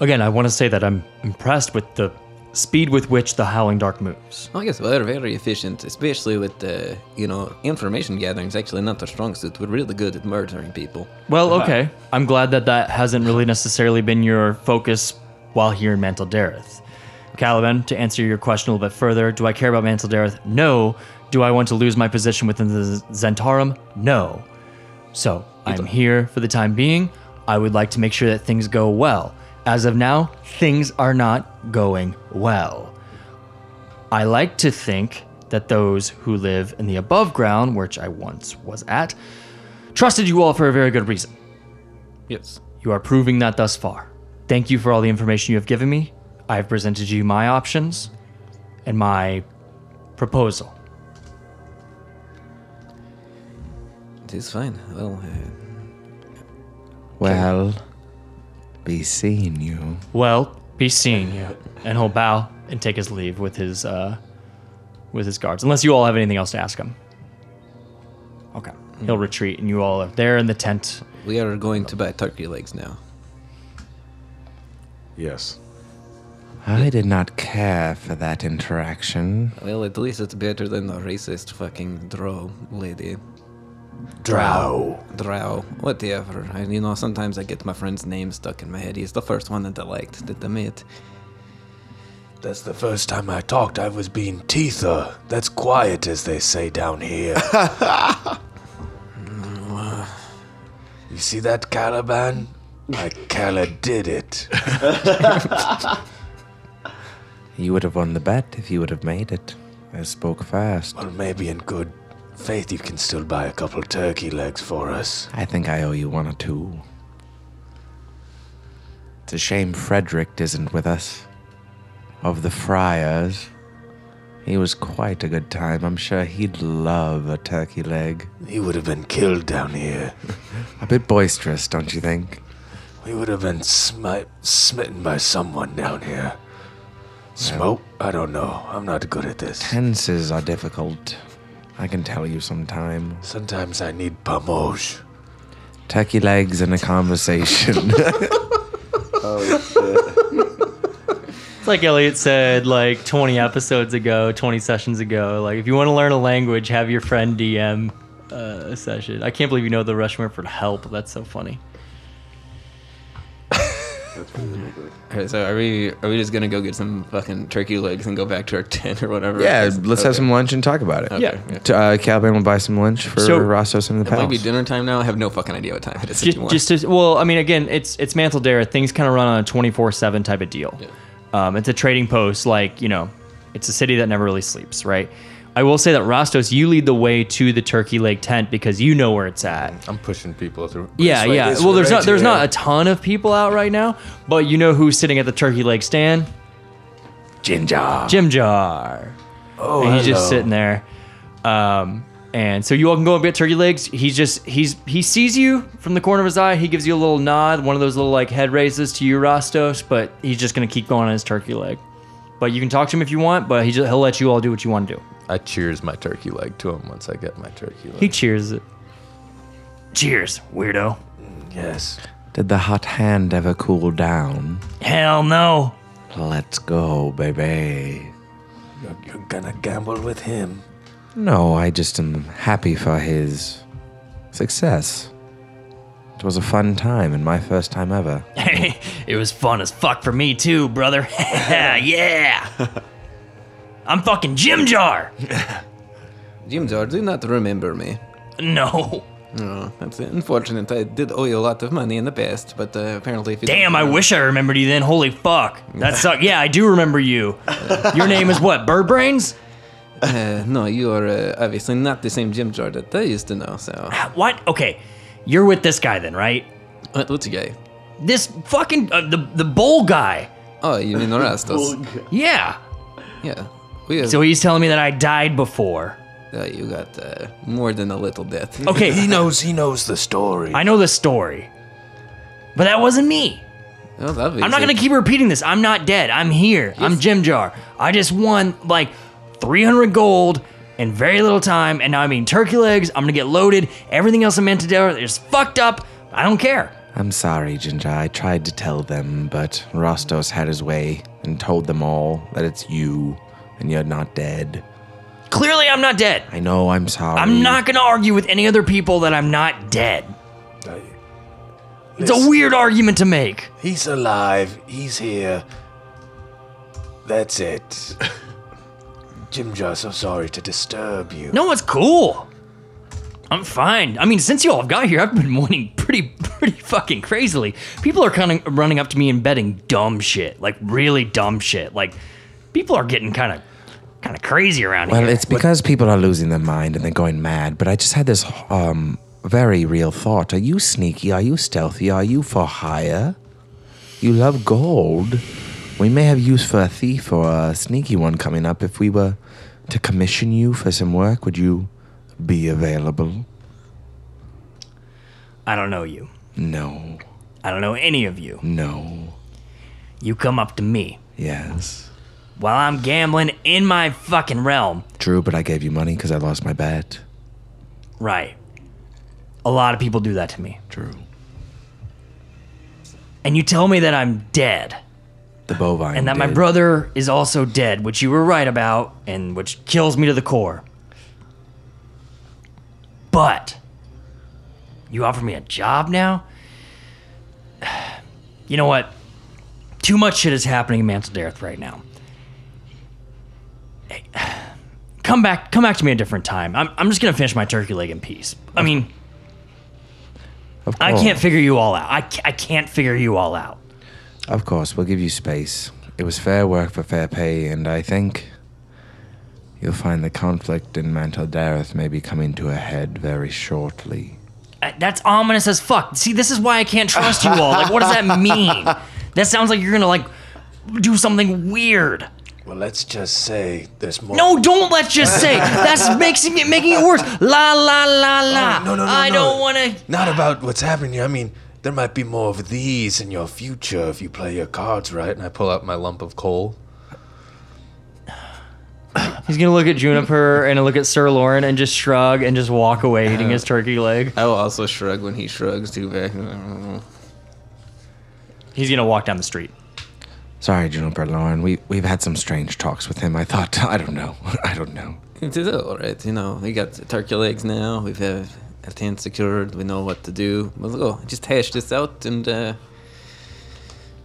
Again, I want to say that I'm impressed with the speed with which the Howling Dark moves. I guess we're very efficient, especially with, uh, you know, information gathering is actually not our strong suit. We're really good at murdering people. Well, okay. I'm glad that that hasn't really necessarily been your focus while here in Mantol-Derith. Caliban, to answer your question a little bit further, do I care about Mantol-Derith? No. Do I want to lose my position within the Zhentarim? No. So, I'm here for the time being. I would like to make sure that things go well. As of now, things are not going well. I like to think that those who live in the above ground, which I once was at, trusted you all for a very good reason. Yes. You are proving that thus far. Thank you for all the information you have given me. I have presented you my options and my proposal. It is fine. Well, uh, Well, be seeing you. Well, be seeing you. And he'll bow and take his leave with his uh, with his guards. Unless you all have anything else to ask him. Okay. He'll retreat and you all are there in the tent. we are going to buy turkey legs now. Yes. I did not care for that interaction. Well, at least it's better than the racist fucking drow lady. Drow. Drow, whatever. I, you know, sometimes I get my friend's name stuck in my head. He's the first one that I liked that I met. That's the first time I talked. I was being teether. That's quiet, as they say down here. you see that, Caliban? My Cala did it. You would have won the bet if you would have made it. I spoke fast. Well, maybe in good faith you can still buy a couple turkey legs for us. I think I owe you one or two. It's a shame Frederick isn't with us. Of the friars. He was quite a good time. I'm sure he'd love a turkey leg. He would have been killed down here. A bit boisterous, don't you think? We would have been smi- smitten by someone down here. Smoke? I don't know. I'm not good at this. Tenses are difficult. I can tell you sometime. Sometimes I need pomage. Turkey legs and a conversation. Oh, shit. It's like Elliot said like 20 episodes ago, 20 sessions ago. Like, if you want to learn a language, have your friend DM uh, a session. I can't believe you know the Russian word for help. That's so funny. Okay, so are we are we just gonna go get some fucking turkey legs and go back to our tent or whatever? yeah, let's have some lunch and talk about it. Okay, Yeah. yeah. T- Uh, Caliban will buy some lunch for So- Rostos in the It might be dinner time now. I have no fucking idea what time it is Just, anymore. just to, well, I mean, again, it's it's Mantle Dare. Things kind of run on a 24 7 type of deal. Um, it's a trading post, like, you know, it's a city that never really sleeps, right? I will say that Rostos, you lead the way to the Turkey Lake tent because you know where it's at. I'm pushing people through. Yeah, way, yeah. this Well, there's right not there's here. not a ton of people out right now, but you know who's sitting at the Turkey Lake stand? Ginger. Jim Jar. Oh, and he's just hello. sitting there. Um, And so you all can go and get turkey legs. He's just he's he sees you from the corner of his eye. He gives you a little nod, one of those little like head raises to you, Rostos. But he's just gonna keep going on his turkey leg. But you can talk to him if you want. But he just, he'll let you all do what you want to do. I cheers my turkey leg to him once I get my turkey leg. He cheers it. Cheers, weirdo. Yes. Did the hot hand ever cool down? Hell no. Let's go, baby. You're, you're gonna gamble with him. No, I just am happy for his success. It was a fun time and my first time ever. it was fun as fuck for me too, brother. yeah. I'm fucking Jim Jar. Jim Jar, do not remember me. No. Oh, that's unfortunate. I did owe you a lot of money in the past, but uh, apparently, if you Damn, I wish I remembered you then. Holy fuck. That sucked. Yeah, I do remember you. Your name is what? Bird Brains? Uh, no, you are uh, obviously not the same Jim Jar that I used to know. So, What? Okay. You're with this guy then, right? what, what's your guy? This fucking uh, the the bowl guy. Oh, you mean Orastos? Yeah. yeah. We have, So he's telling me that I died before. uh, you got uh, more than a little death. Okay. He knows. He knows the story. I know the story. But that wasn't me. Well, I'm not gonna keep repeating this. I'm not dead. I'm here. I'm Jim Jar. I just won like 300 gold in very little time, and now I'm eating turkey legs. I'm gonna get loaded. Everything else I'm meant to do is fucked up. I don't care. I'm sorry, Ginger. I tried to tell them, but Rostos had his way and told them all that it's you and you're not dead. Clearly, I'm not dead. I know, I'm sorry. I'm not gonna argue with any other people that I'm not dead. It's a weird argument to make. He's alive. He's here. That's it. Jim Jar, so sorry to disturb you. No, it's cool. I'm fine. I mean, since you all have got here, I've been winning pretty, pretty fucking crazily. People are kind of running up to me and betting dumb shit, like really dumb shit. Like, people are getting kind of, kind of crazy around Well, here. Well, it's because people are losing their mind and they're going mad, but I just had this um very real thought. Are you sneaky? Are you stealthy? Are you for hire? You love gold. We may have use for a thief or a sneaky one coming up. If we were to commission you for some work, would you be available? I don't know you. No. I don't know any of you. No. You come up to me Yes. While I'm gambling in my fucking realm. True, but I gave you money because I lost my bet. Right. A lot of people do that to me. True. And you tell me that I'm dead. The bovine. and that my did. brother is also dead, which you were right about, and which kills me to the core. But you offer me a job now? You know what? Too much shit is happening in Mantol-Derith right now. Hey, Come back, come back to me a different time. I'm, I'm just gonna finish my turkey leg in peace. I mean, Of I course. can't figure you all out. I, ca- I can't figure you all out. Of course, we'll give you space. It was fair work for fair pay, and I think you'll find the conflict in Mantol-Derith may be coming to a head very shortly. Uh, That's ominous as fuck. See, this is why I can't trust you all. Like, what does that mean? That sounds like you're gonna like do something weird. Well, let's just say there's more. No, don't let's just say that's making it making it worse. La la la oh, la. Oh, no, no, no, I no. don't want to. Not about what's happening here. I mean, there might be more of these in your future if you play your cards right. And I pull out my lump of coal. He's gonna look at Juniper and look at Sir Lauren and just shrug and just walk away eating his turkey leg. I will also shrug when he shrugs too. Back. He's gonna walk down the street. Sorry, Juniper Lauren. We we've had some strange talks with him. I thought I don't know. I don't know. It is all right, you know. We got turkey legs now. We've had a tent secured. We know what to do. We'll go. Just hash this out and uh,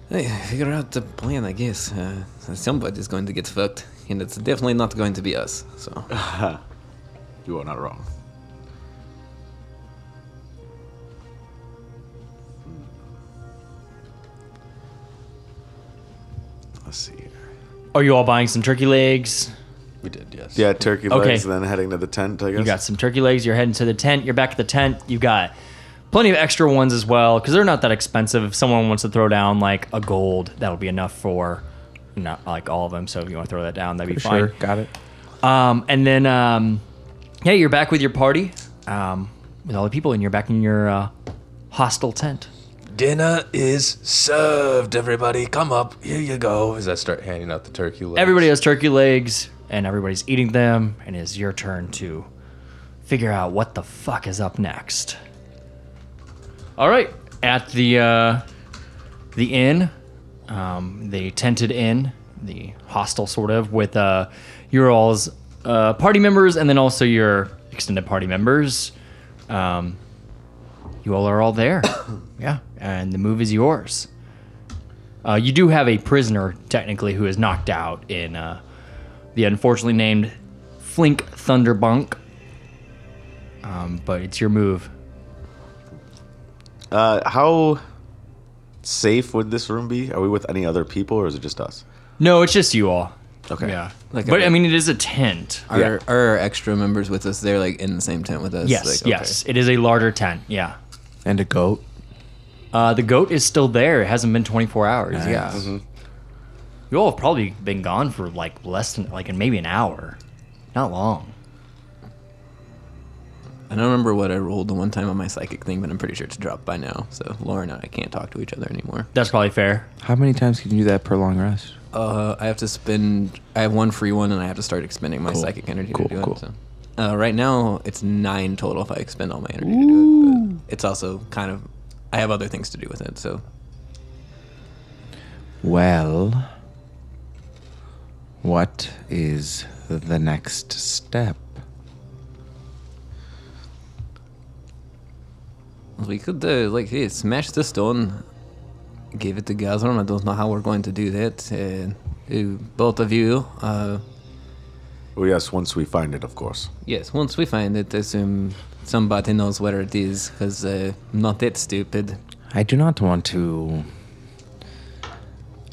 hey, figure out the plan. I guess uh, somebody's going to get fucked, and it's definitely not going to be us. So You are not wrong. Let's see here. Are you all buying some turkey legs? We did, yes. Yeah, turkey Okay. legs, then heading to the tent, I guess. You got some turkey legs. You're heading to the tent. You're back at the tent. You got plenty of extra ones as well because they're not that expensive. If someone wants to throw down like a gold, that'll be enough for not like all of them. So if you want to throw that down, that'd be fine. Sure, got it. Um, and then um, yeah, you're back with your party, um, with all the people, and you're back in your uh, hostile tent. Dinner is served, everybody. Come up. Here you go. As I start handing out the turkey legs. Everybody has turkey legs, and everybody's eating them, and it's your turn to figure out what the fuck is up next. All right, at the uh, the inn, um, the tented inn, the hostel sort of, with uh, your all's uh, party members, and then also your extended party members. Um, you all are all there, yeah, and the move is yours. Uh, you do have a prisoner, technically, who is knocked out in uh, the unfortunately named Flink Thunderbunk. Um, but it's your move. Uh, how safe would this room be? Are we with any other people, or is it just us? No, it's just you all. Okay. Yeah. Like but a- I mean, it is a tent. Are, Yeah. are our extra members with us? They're like in the same tent with us. Yes, like, okay. yes. It is a larger tent. Yeah. And a goat. Uh, the goat is still there. It hasn't been 24 hours. Yeah. You all have probably been gone for like less than, like, maybe an hour. Not long. I don't remember what I rolled the one time on my psychic thing, but I'm pretty sure it's dropped by now. So Laura and I can't talk to each other anymore. That's probably fair. How many times can you do that per long rest? Uh, I have to spend. I have one free one, and I have to start expending my Cool. psychic energy Cool, to do cool. it. So. Uh, right now, it's nine total if I expend all my energy to do it. It's also kind of. I have other things to do with it, so Well, what is the next step? we could uh, like hey, smash the stone, give it to Gazron. I don't know how we're going to do that. Uh, you- both of you, uh, Well, yes, once we find it, of course. yes. Once we find it, assume somebody knows where it is, because uh, I'm not that stupid. I do not want to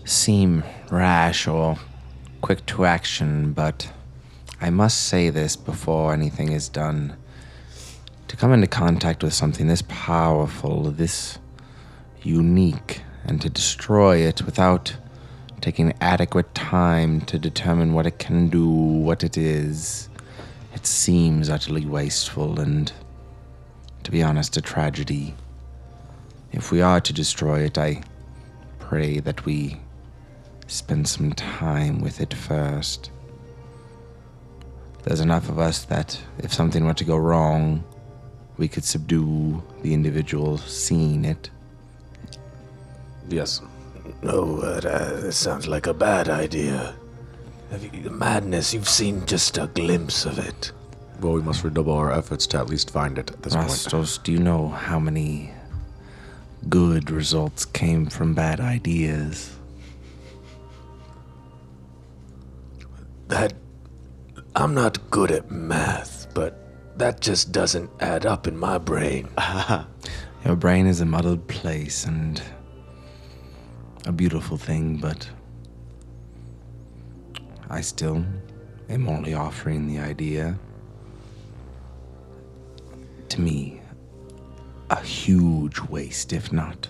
seem rash or quick to action, but I must say this before anything is done. To come into contact with something this powerful, this unique, and to destroy it without taking adequate time to determine what it can do, what it is, it seems utterly wasteful and, to be honest, a tragedy. If we are to destroy it, I pray that we spend some time with it first. There's enough of us that if something were to go wrong, we could subdue the individual seeing it. Yes. No, uh, that sounds like a bad idea. Have you, madness, you've seen just a glimpse of it. Well, we must redouble our efforts to at least find it at this point. Rastos, do you know how many good results came from bad ideas? That. I'm not good at math, but that just doesn't add up in my brain. Your brain is a muddled place and a beautiful thing, but I still am only offering the idea. To me, a huge waste, if not.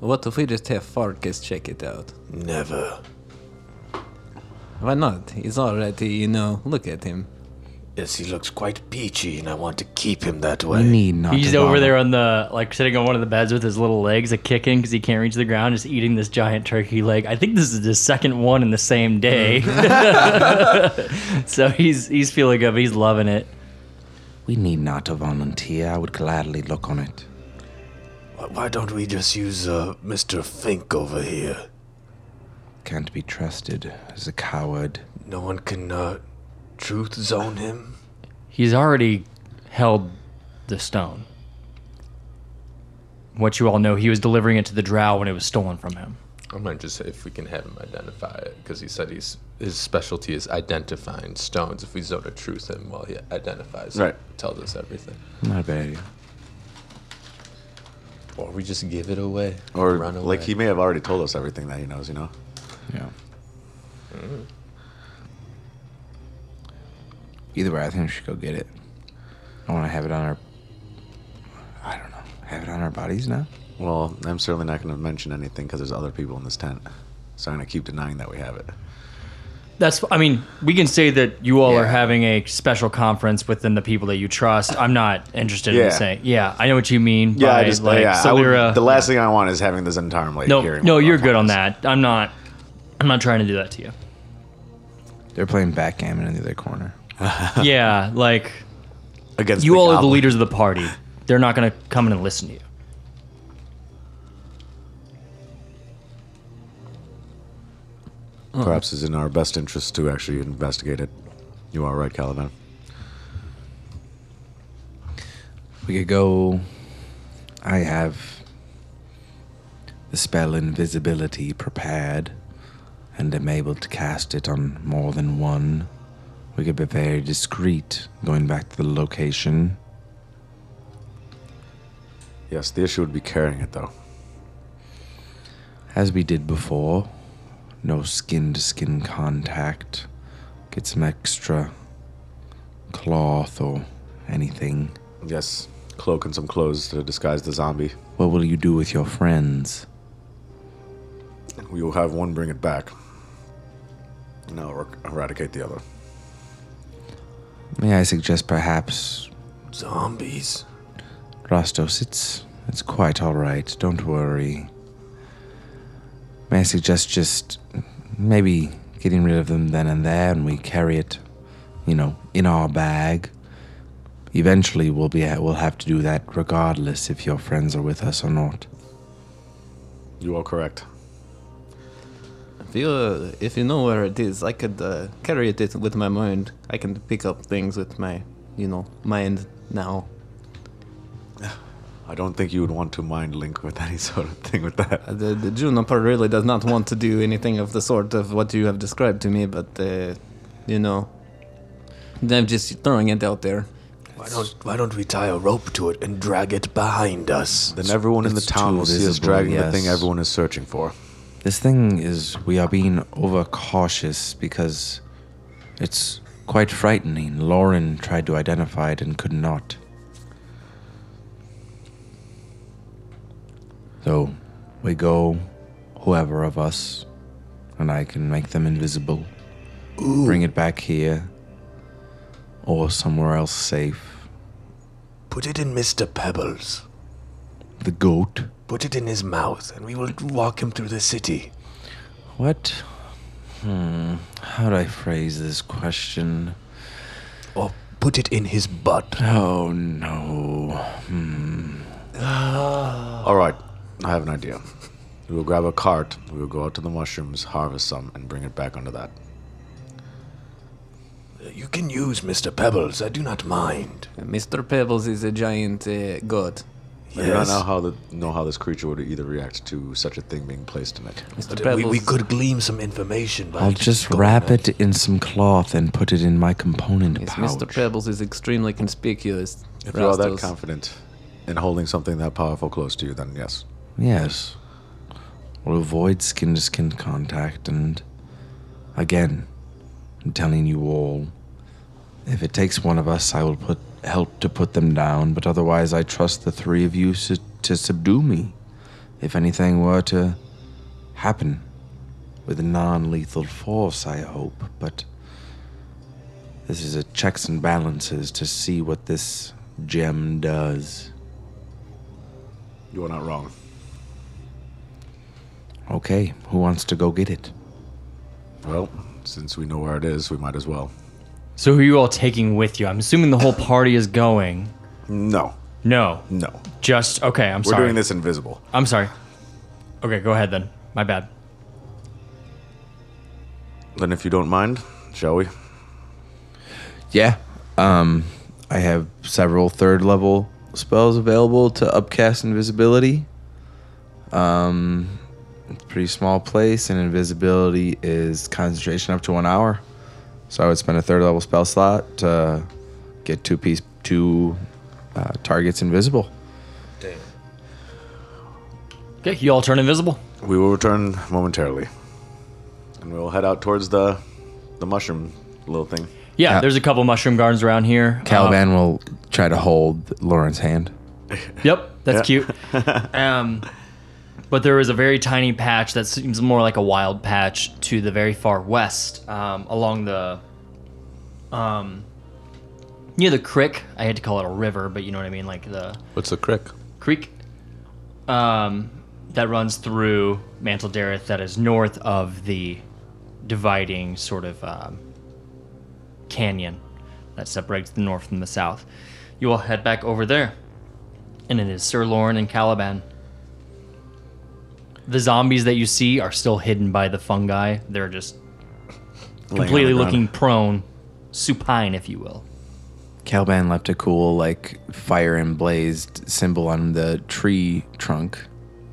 What if we just have Farkas check it out? Never. Why not? He's already, you know, look at him. Yes, he looks quite peachy, and I want to keep him that We way. need not. He's to over bother. there on the like sitting on one of the beds with his little legs a kicking because he can't reach the ground, just eating this giant turkey leg. I think this is his second one in the same day. so he's he's feeling good. He's loving it. We need not to volunteer. I would gladly look on it. Why- Why don't we just use uh, Mr. Fink over here? Can't be trusted as a coward. No one can uh, truth zone him. He's already held the stone. What you all know, he was delivering it to the drow when it was stolen from him. I might just say if we can have him identify it, because he said he's his specialty is identifying stones. If we zone a truth him while he identifies, Right. it, tells us everything. Not a bad idea. Or we just give it away, Or, run away. like, he may have already told us everything that he knows, you know? Yeah. Mm-hmm. Either way, I think we should go get it. I want to have it on our. I don't know. Have it on our bodies now? Well, I'm certainly not going to mention anything because there's other people in this tent. So I'm gonna keep denying that we have it. That's. I mean, we can say that you all are having a special conference within the people that you trust. I'm not interested Yeah. in saying. Yeah, I know what you mean. Yeah, by, I just like yeah. I would- Solera. Uh, the last thing I want is having this entire lady no, hearing. no, what you're good on plan that. I'm not. I'm not trying to do that to you. They're playing backgammon in the other corner. yeah, like Against you the all are the leaders of the party. They're not going to come in and listen to you. Perhaps it's in our best interest to actually investigate it. You are right, Caliban. We could go. I have the spell invisibility prepared and am able to cast it on more than one. We could be very discreet going back to the location. Yes, the issue would be carrying it though. As we did before, no skin to skin contact. Get some extra cloth or anything. Yes, cloak and some clothes to disguise the zombie. What will you do with your friends? We will have one bring it back. And I'll er- eradicate the other. May I suggest perhaps Zombies. Rostos, it's it's quite all right. Don't worry. May I suggest just maybe getting rid of them then and there, and we carry it, you know, in our bag. Eventually, we'll be we'll have to do that regardless if your friends are with us or not. You are correct. If you, uh, if you know where it is, I could uh, carry it with my mind. I can pick up things with my, you know, mind now. I don't think you would want to mind link with any sort of thing with that. The, the Juniper really does not want to do anything of the sort of what you have described to me, but, uh, you know, I'm just throwing it out there. Why don't Why don't we tie a rope to it and drag it behind us? Then everyone in the town will see us visible, dragging the thing everyone is searching for. This thing is we are being overcautious because it's quite frightening. Lauren tried to identify it and could not. So we go, whoever of us, and I can make them invisible. Bring it back here or somewhere else safe. Put it in Mr. Pebbles. The goat. Put it in his mouth, and we will walk him through the city. What? Hmm. How do I phrase this question? Or put it in his butt. Oh no. All right, I have an idea. We will grab a cart, we will go out to the mushrooms, harvest some, and bring it back under that. You can use Mr. Pebbles. I do not mind. Mr. Pebbles is a giant uh, god. I do not know how the know how this creature would either react to such a thing being placed in it. Mr. But Pebbles, we, we could glean some information by I'll just wrap at- it in some cloth and put it in my component Yes, pouch. Mr. Pebbles is extremely conspicuous. If you're all that confident in holding something that powerful close to you, then yes. Yes. We'll avoid skin to skin contact and again, I'm telling you all, if it takes one of us, I will put help to put them down, but otherwise I trust the three of you to, to subdue me. If anything were to happen with non lethal force, I hope, but this is a checks and balances to see what this gem does. You are not wrong. Okay, who wants to go get it? Well, since we know where it is, we might as well. So who are you all taking with you? I'm assuming the whole party is going. No, No, no. just okay. I'm sorry. We're sorry. doing this invisible. I'm sorry. Okay, go ahead then. My bad. Then, if you don't mind, shall we? Yeah. Um, I have several third level spells available to upcast invisibility. Um, it's a pretty small place, and invisibility is concentration up to one hour. So I would spend a third level spell slot to get two piece two uh, targets invisible. Okay, you all turn invisible. We will return momentarily, and we will head out towards the the mushroom little thing. Yeah, Yeah. there's a couple mushroom gardens around here. Caliban will try to hold Lauren's hand. Yep, that's cute. um, but there is a very tiny patch that seems more like a wild patch to the very far west, um, along the, um, near the creek. I had to call it a river, but you know what I mean, like the What's the crick? creek um, that runs through Mantol-Derith that is north of the dividing sort of um, canyon that separates the north from the south. You will head back over there, and it is Sir Lauren and Caliban. The zombies that you see are still hidden by the fungi. They're just completely the looking prone, supine, if you will. Caliban left a cool, like, fire emblazed symbol on the tree trunk.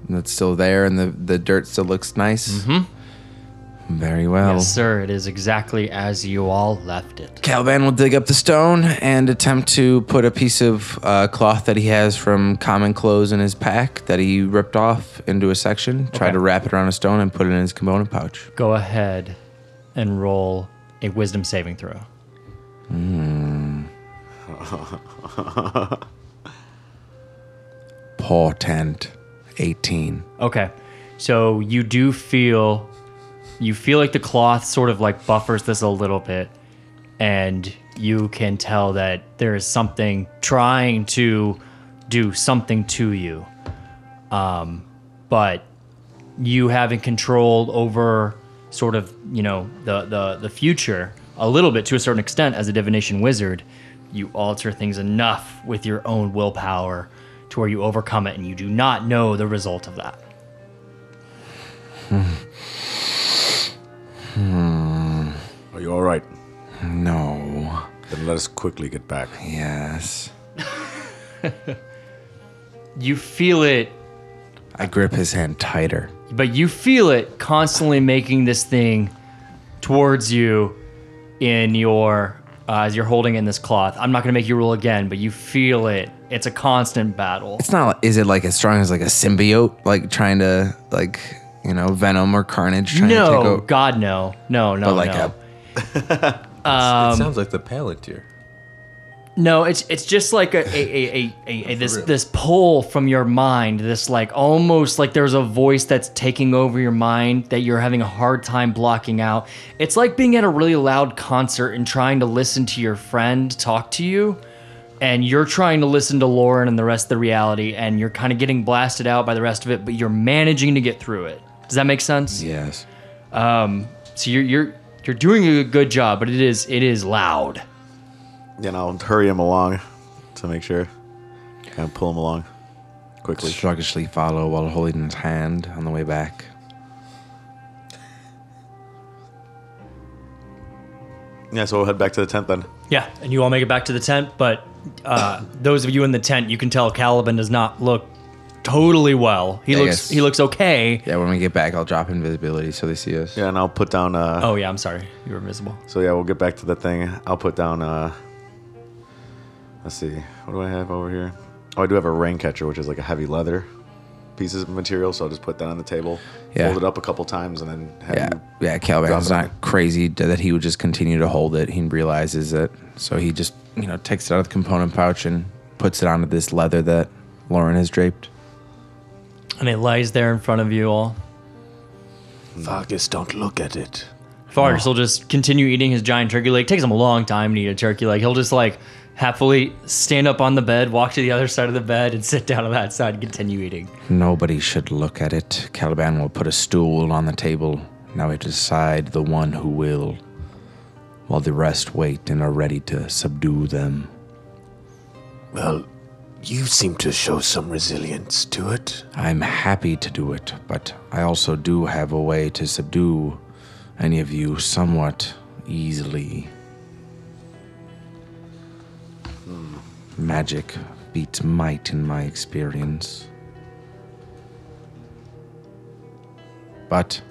That's still there, and the, the dirt still looks nice. Mm-hmm. Very well. Yes, sir. It is exactly as you all left it. Caliban will dig up the stone and attempt to put a piece of uh, cloth that he has from common clothes in his pack that he ripped off into a section. Try to wrap it around a stone and put it in his component pouch. Go ahead and roll a wisdom saving throw. Portent, 18. Okay. So you do feel you feel like the cloth sort of like buffers this a little bit and you can tell that there is something trying to do something to you. Um but you having control over sort of, you know, the the the future a little bit to a certain extent as a divination wizard, you alter things enough with your own willpower to where you overcome it and you do not know the result of that. Are you all right? No. Then let us quickly get back. Yes. You feel it, I grip his hand tighter. but you feel it constantly making this thing towards you in your uh, as you're holding in this cloth. I'm not going to make you roll again, but you feel it. It's a constant battle. It's not. Is it like as strong as like a symbiote, like trying to like you know venom or carnage trying to take No, over? God, no, no, no, But like no. a it sounds like the Palantir. No, it's it's just like a, a, a, a, a, a this this pull from your mind, this like almost like there's a voice that's taking over your mind that you're having a hard time blocking out. It's like being at a really loud concert and trying to listen to your friend talk to you, and you're trying to listen to Lauren and the rest of the reality, and you're kind of getting blasted out by the rest of it, but you're managing to get through it. Does that make sense? yes. So you're you're you're doing a good job, but it is it is loud. Then I'll hurry him along to make sure. Kind of pull him along quickly. Sluggishly follow while holding his hand on the way back. Yeah, so we'll head back to the tent then. Yeah, and you all make it back to the tent, but uh, those of you in the tent, you can tell Caliban does not look totally well. He I looks guess- he looks okay. Yeah, when we get back, I'll drop invisibility so they see us. Yeah, and I'll put down. Uh, Oh yeah, I'm sorry, you were invisible. So yeah, we'll get back to the thing. I'll put down. Uh, let's see, what do I have over here? Oh, I do have a rain catcher, which is like a heavy leather pieces of material. So I'll just put that on the table, Yeah. fold it up a couple times, and then have Yeah, you. yeah. Caliban's Drop it not crazy that he would just continue to hold it. He realizes it, so he just you know takes it out of the component pouch and puts it onto this leather that Lauren has draped. And it lies there in front of you all. Vargas, don't look at it. Vargas will just continue eating his giant turkey leg. takes him a long time to eat a turkey leg. He'll just like happily stand up on the bed, walk to the other side of the bed, and sit down on that side and continue eating. Nobody should look at it. Caliban will put a stool on the table. Now we have to decide the one who will, while the rest wait and are ready to subdue them. Well, you seem to show some resilience to it. I'm happy to do it, but I also do have a way to subdue any of you somewhat easily. Magic beats might in my experience. But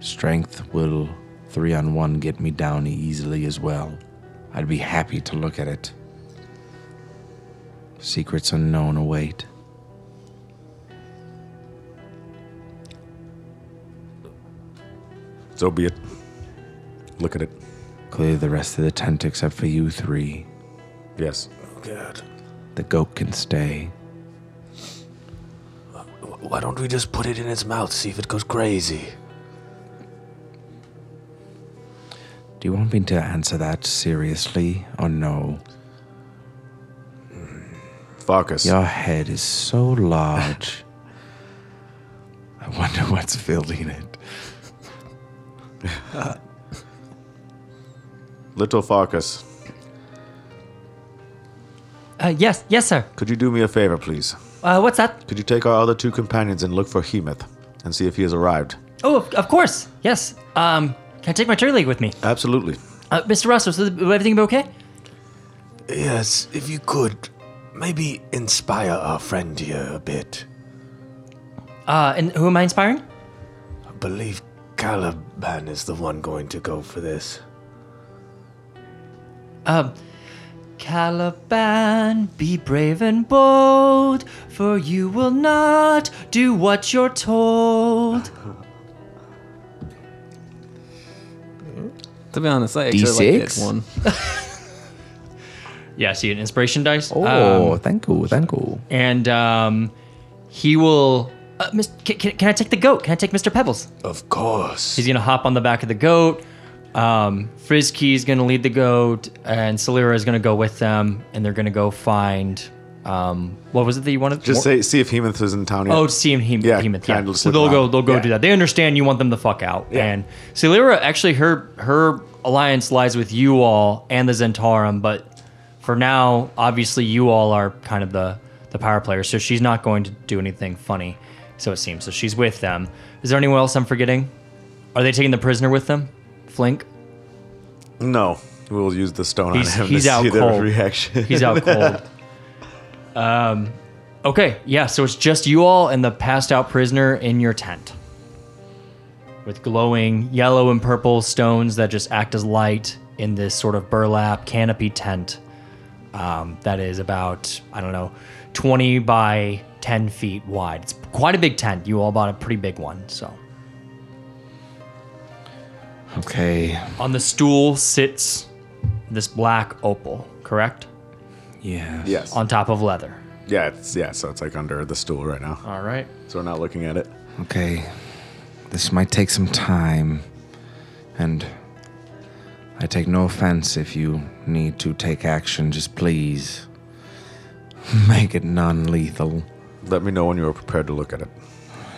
strength will three on one get me down easily as well. I'd be happy to look at it. Secrets unknown await. So be it. Look at it. Clear the rest of the tent except for you three. Yes. Oh, God. The goat can stay. Why don't we just put it in its mouth, see if it goes crazy? Do you want me to answer that seriously or no? Focus. Your head is so large. I wonder what's filling it. Little Focus, Uh, yes, yes, sir. could you do me a favor, please? Uh, what's that? Could you take our other two companions and look for Hemeth and see if he has arrived? Oh, of, of course. Yes. Um, can I take my tree league with me? Absolutely. Uh, Mr. Russell, so will everything be okay? Yes, if you could, maybe inspire our friend here a bit. Uh, and who am I inspiring? I believe Caliban is the one going to go for this. Um, Caliban, be brave and bold, for you will not do what you're told. To be honest, I actually like that D6? one. Yeah, see an inspiration dice. Oh, Um, thank you, thank you. and um, he will. Uh, mis- can, can, can I take the goat? Can I take Mr. Pebbles? Of course. He's gonna hop on the back of the goat. Um, Frizky's gonna lead the goat, and Celira is gonna go with them, and they're gonna go find. Um, what was it that you wanted? Just More- say, see if Hemeth is in town yet. Oh, to see him, he, Yeah, he, yeah. kinda just So look they'll go, they'll go Yeah. do that. They understand you want them the fuck out. Yeah. And Celira, actually, her her alliance lies with you all and the Zhentarim, but for now, obviously, you all are kind of the the power players, so she's not going to do anything funny. So it seems. So she's with them. Is there anyone else I'm forgetting? Are they taking the prisoner with them? Flink. No, we'll use the stone He's- on him he's to out see cold. their reaction. He's out cold. um, okay, yeah. So it's just you all and the passed out prisoner in your tent, with glowing yellow and purple stones that just act as light in this sort of burlap canopy tent. Um, that is about I don't know, twenty by ten feet wide. It's quite a big tent. You all bought a pretty big one, so. Okay, On the stool sits this black opal, correct? yeah. yes. On top of leather. yeah, it's yeah. So it's like under the stool right now. All right. So we're not looking at it. Okay, this might take some time, and I take no offense if you need to take action. Just please make it non lethal. Let me know when you are prepared to look at it.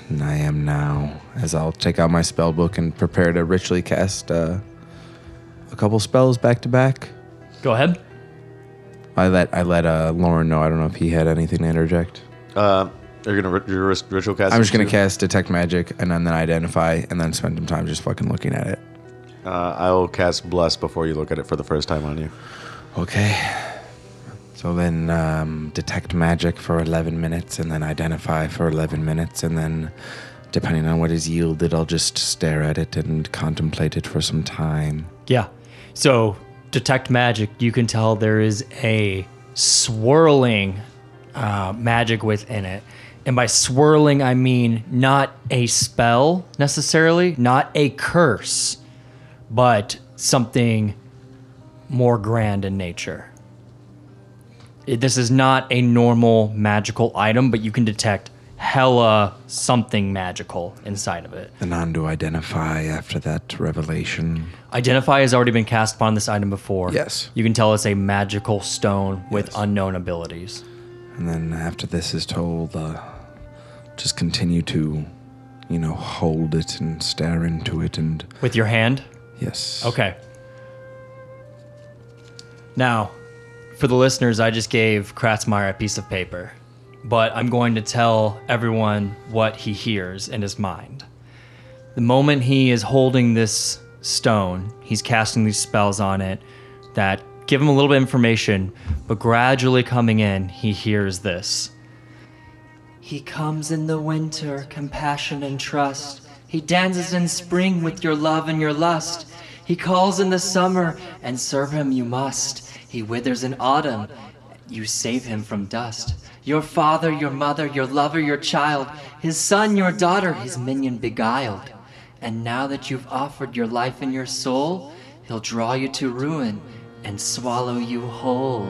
And I am now, as I'll take out my spell book and prepare to ritually cast uh, a couple spells back to back. Go ahead. I let I let uh, Lauren know. I don't know if he had anything to interject. Uh, are gonna ri- your ris- ritual cast? I'm just gonna too? cast detect magic and then, then identify and then spend some time just fucking looking at it. Uh, I will cast bless before you look at it for the first time on you. Okay. So then um, detect magic for 11 minutes and then identify for 11 minutes and then depending on what is yielded, I'll just stare at it and contemplate it for some time. Yeah. So, detect magic, you can tell there is a swirling uh, magic within it. And by swirling, I mean not a spell necessarily, not a curse, but something more grand in nature. It- this is not a normal magical item, but you can detect hella something magical inside of it. Then on to identify after that revelation. Identify has already been cast upon this item before. Yes. You can tell it's a magical stone with unknown abilities. And then after this is told, uh, just continue to, you know, hold it and stare into it and With your hand? Yes. Okay. Now, for the listeners, I just gave Kratzmeyer a piece of paper, but I'm going to tell everyone what he hears in his mind. The moment he is holding this stone, he's casting these spells on it that give him a little bit of information, but gradually coming in, he hears this. He comes in the winter, compassion and trust. He dances in spring with your love and your lust. He calls in the summer, and serve him you must. He withers in autumn, you save him from dust. Your father, your mother, your lover, your child, his son, your daughter, his minion beguiled. And now that you've offered your life and your soul, he'll draw you to ruin and swallow you whole.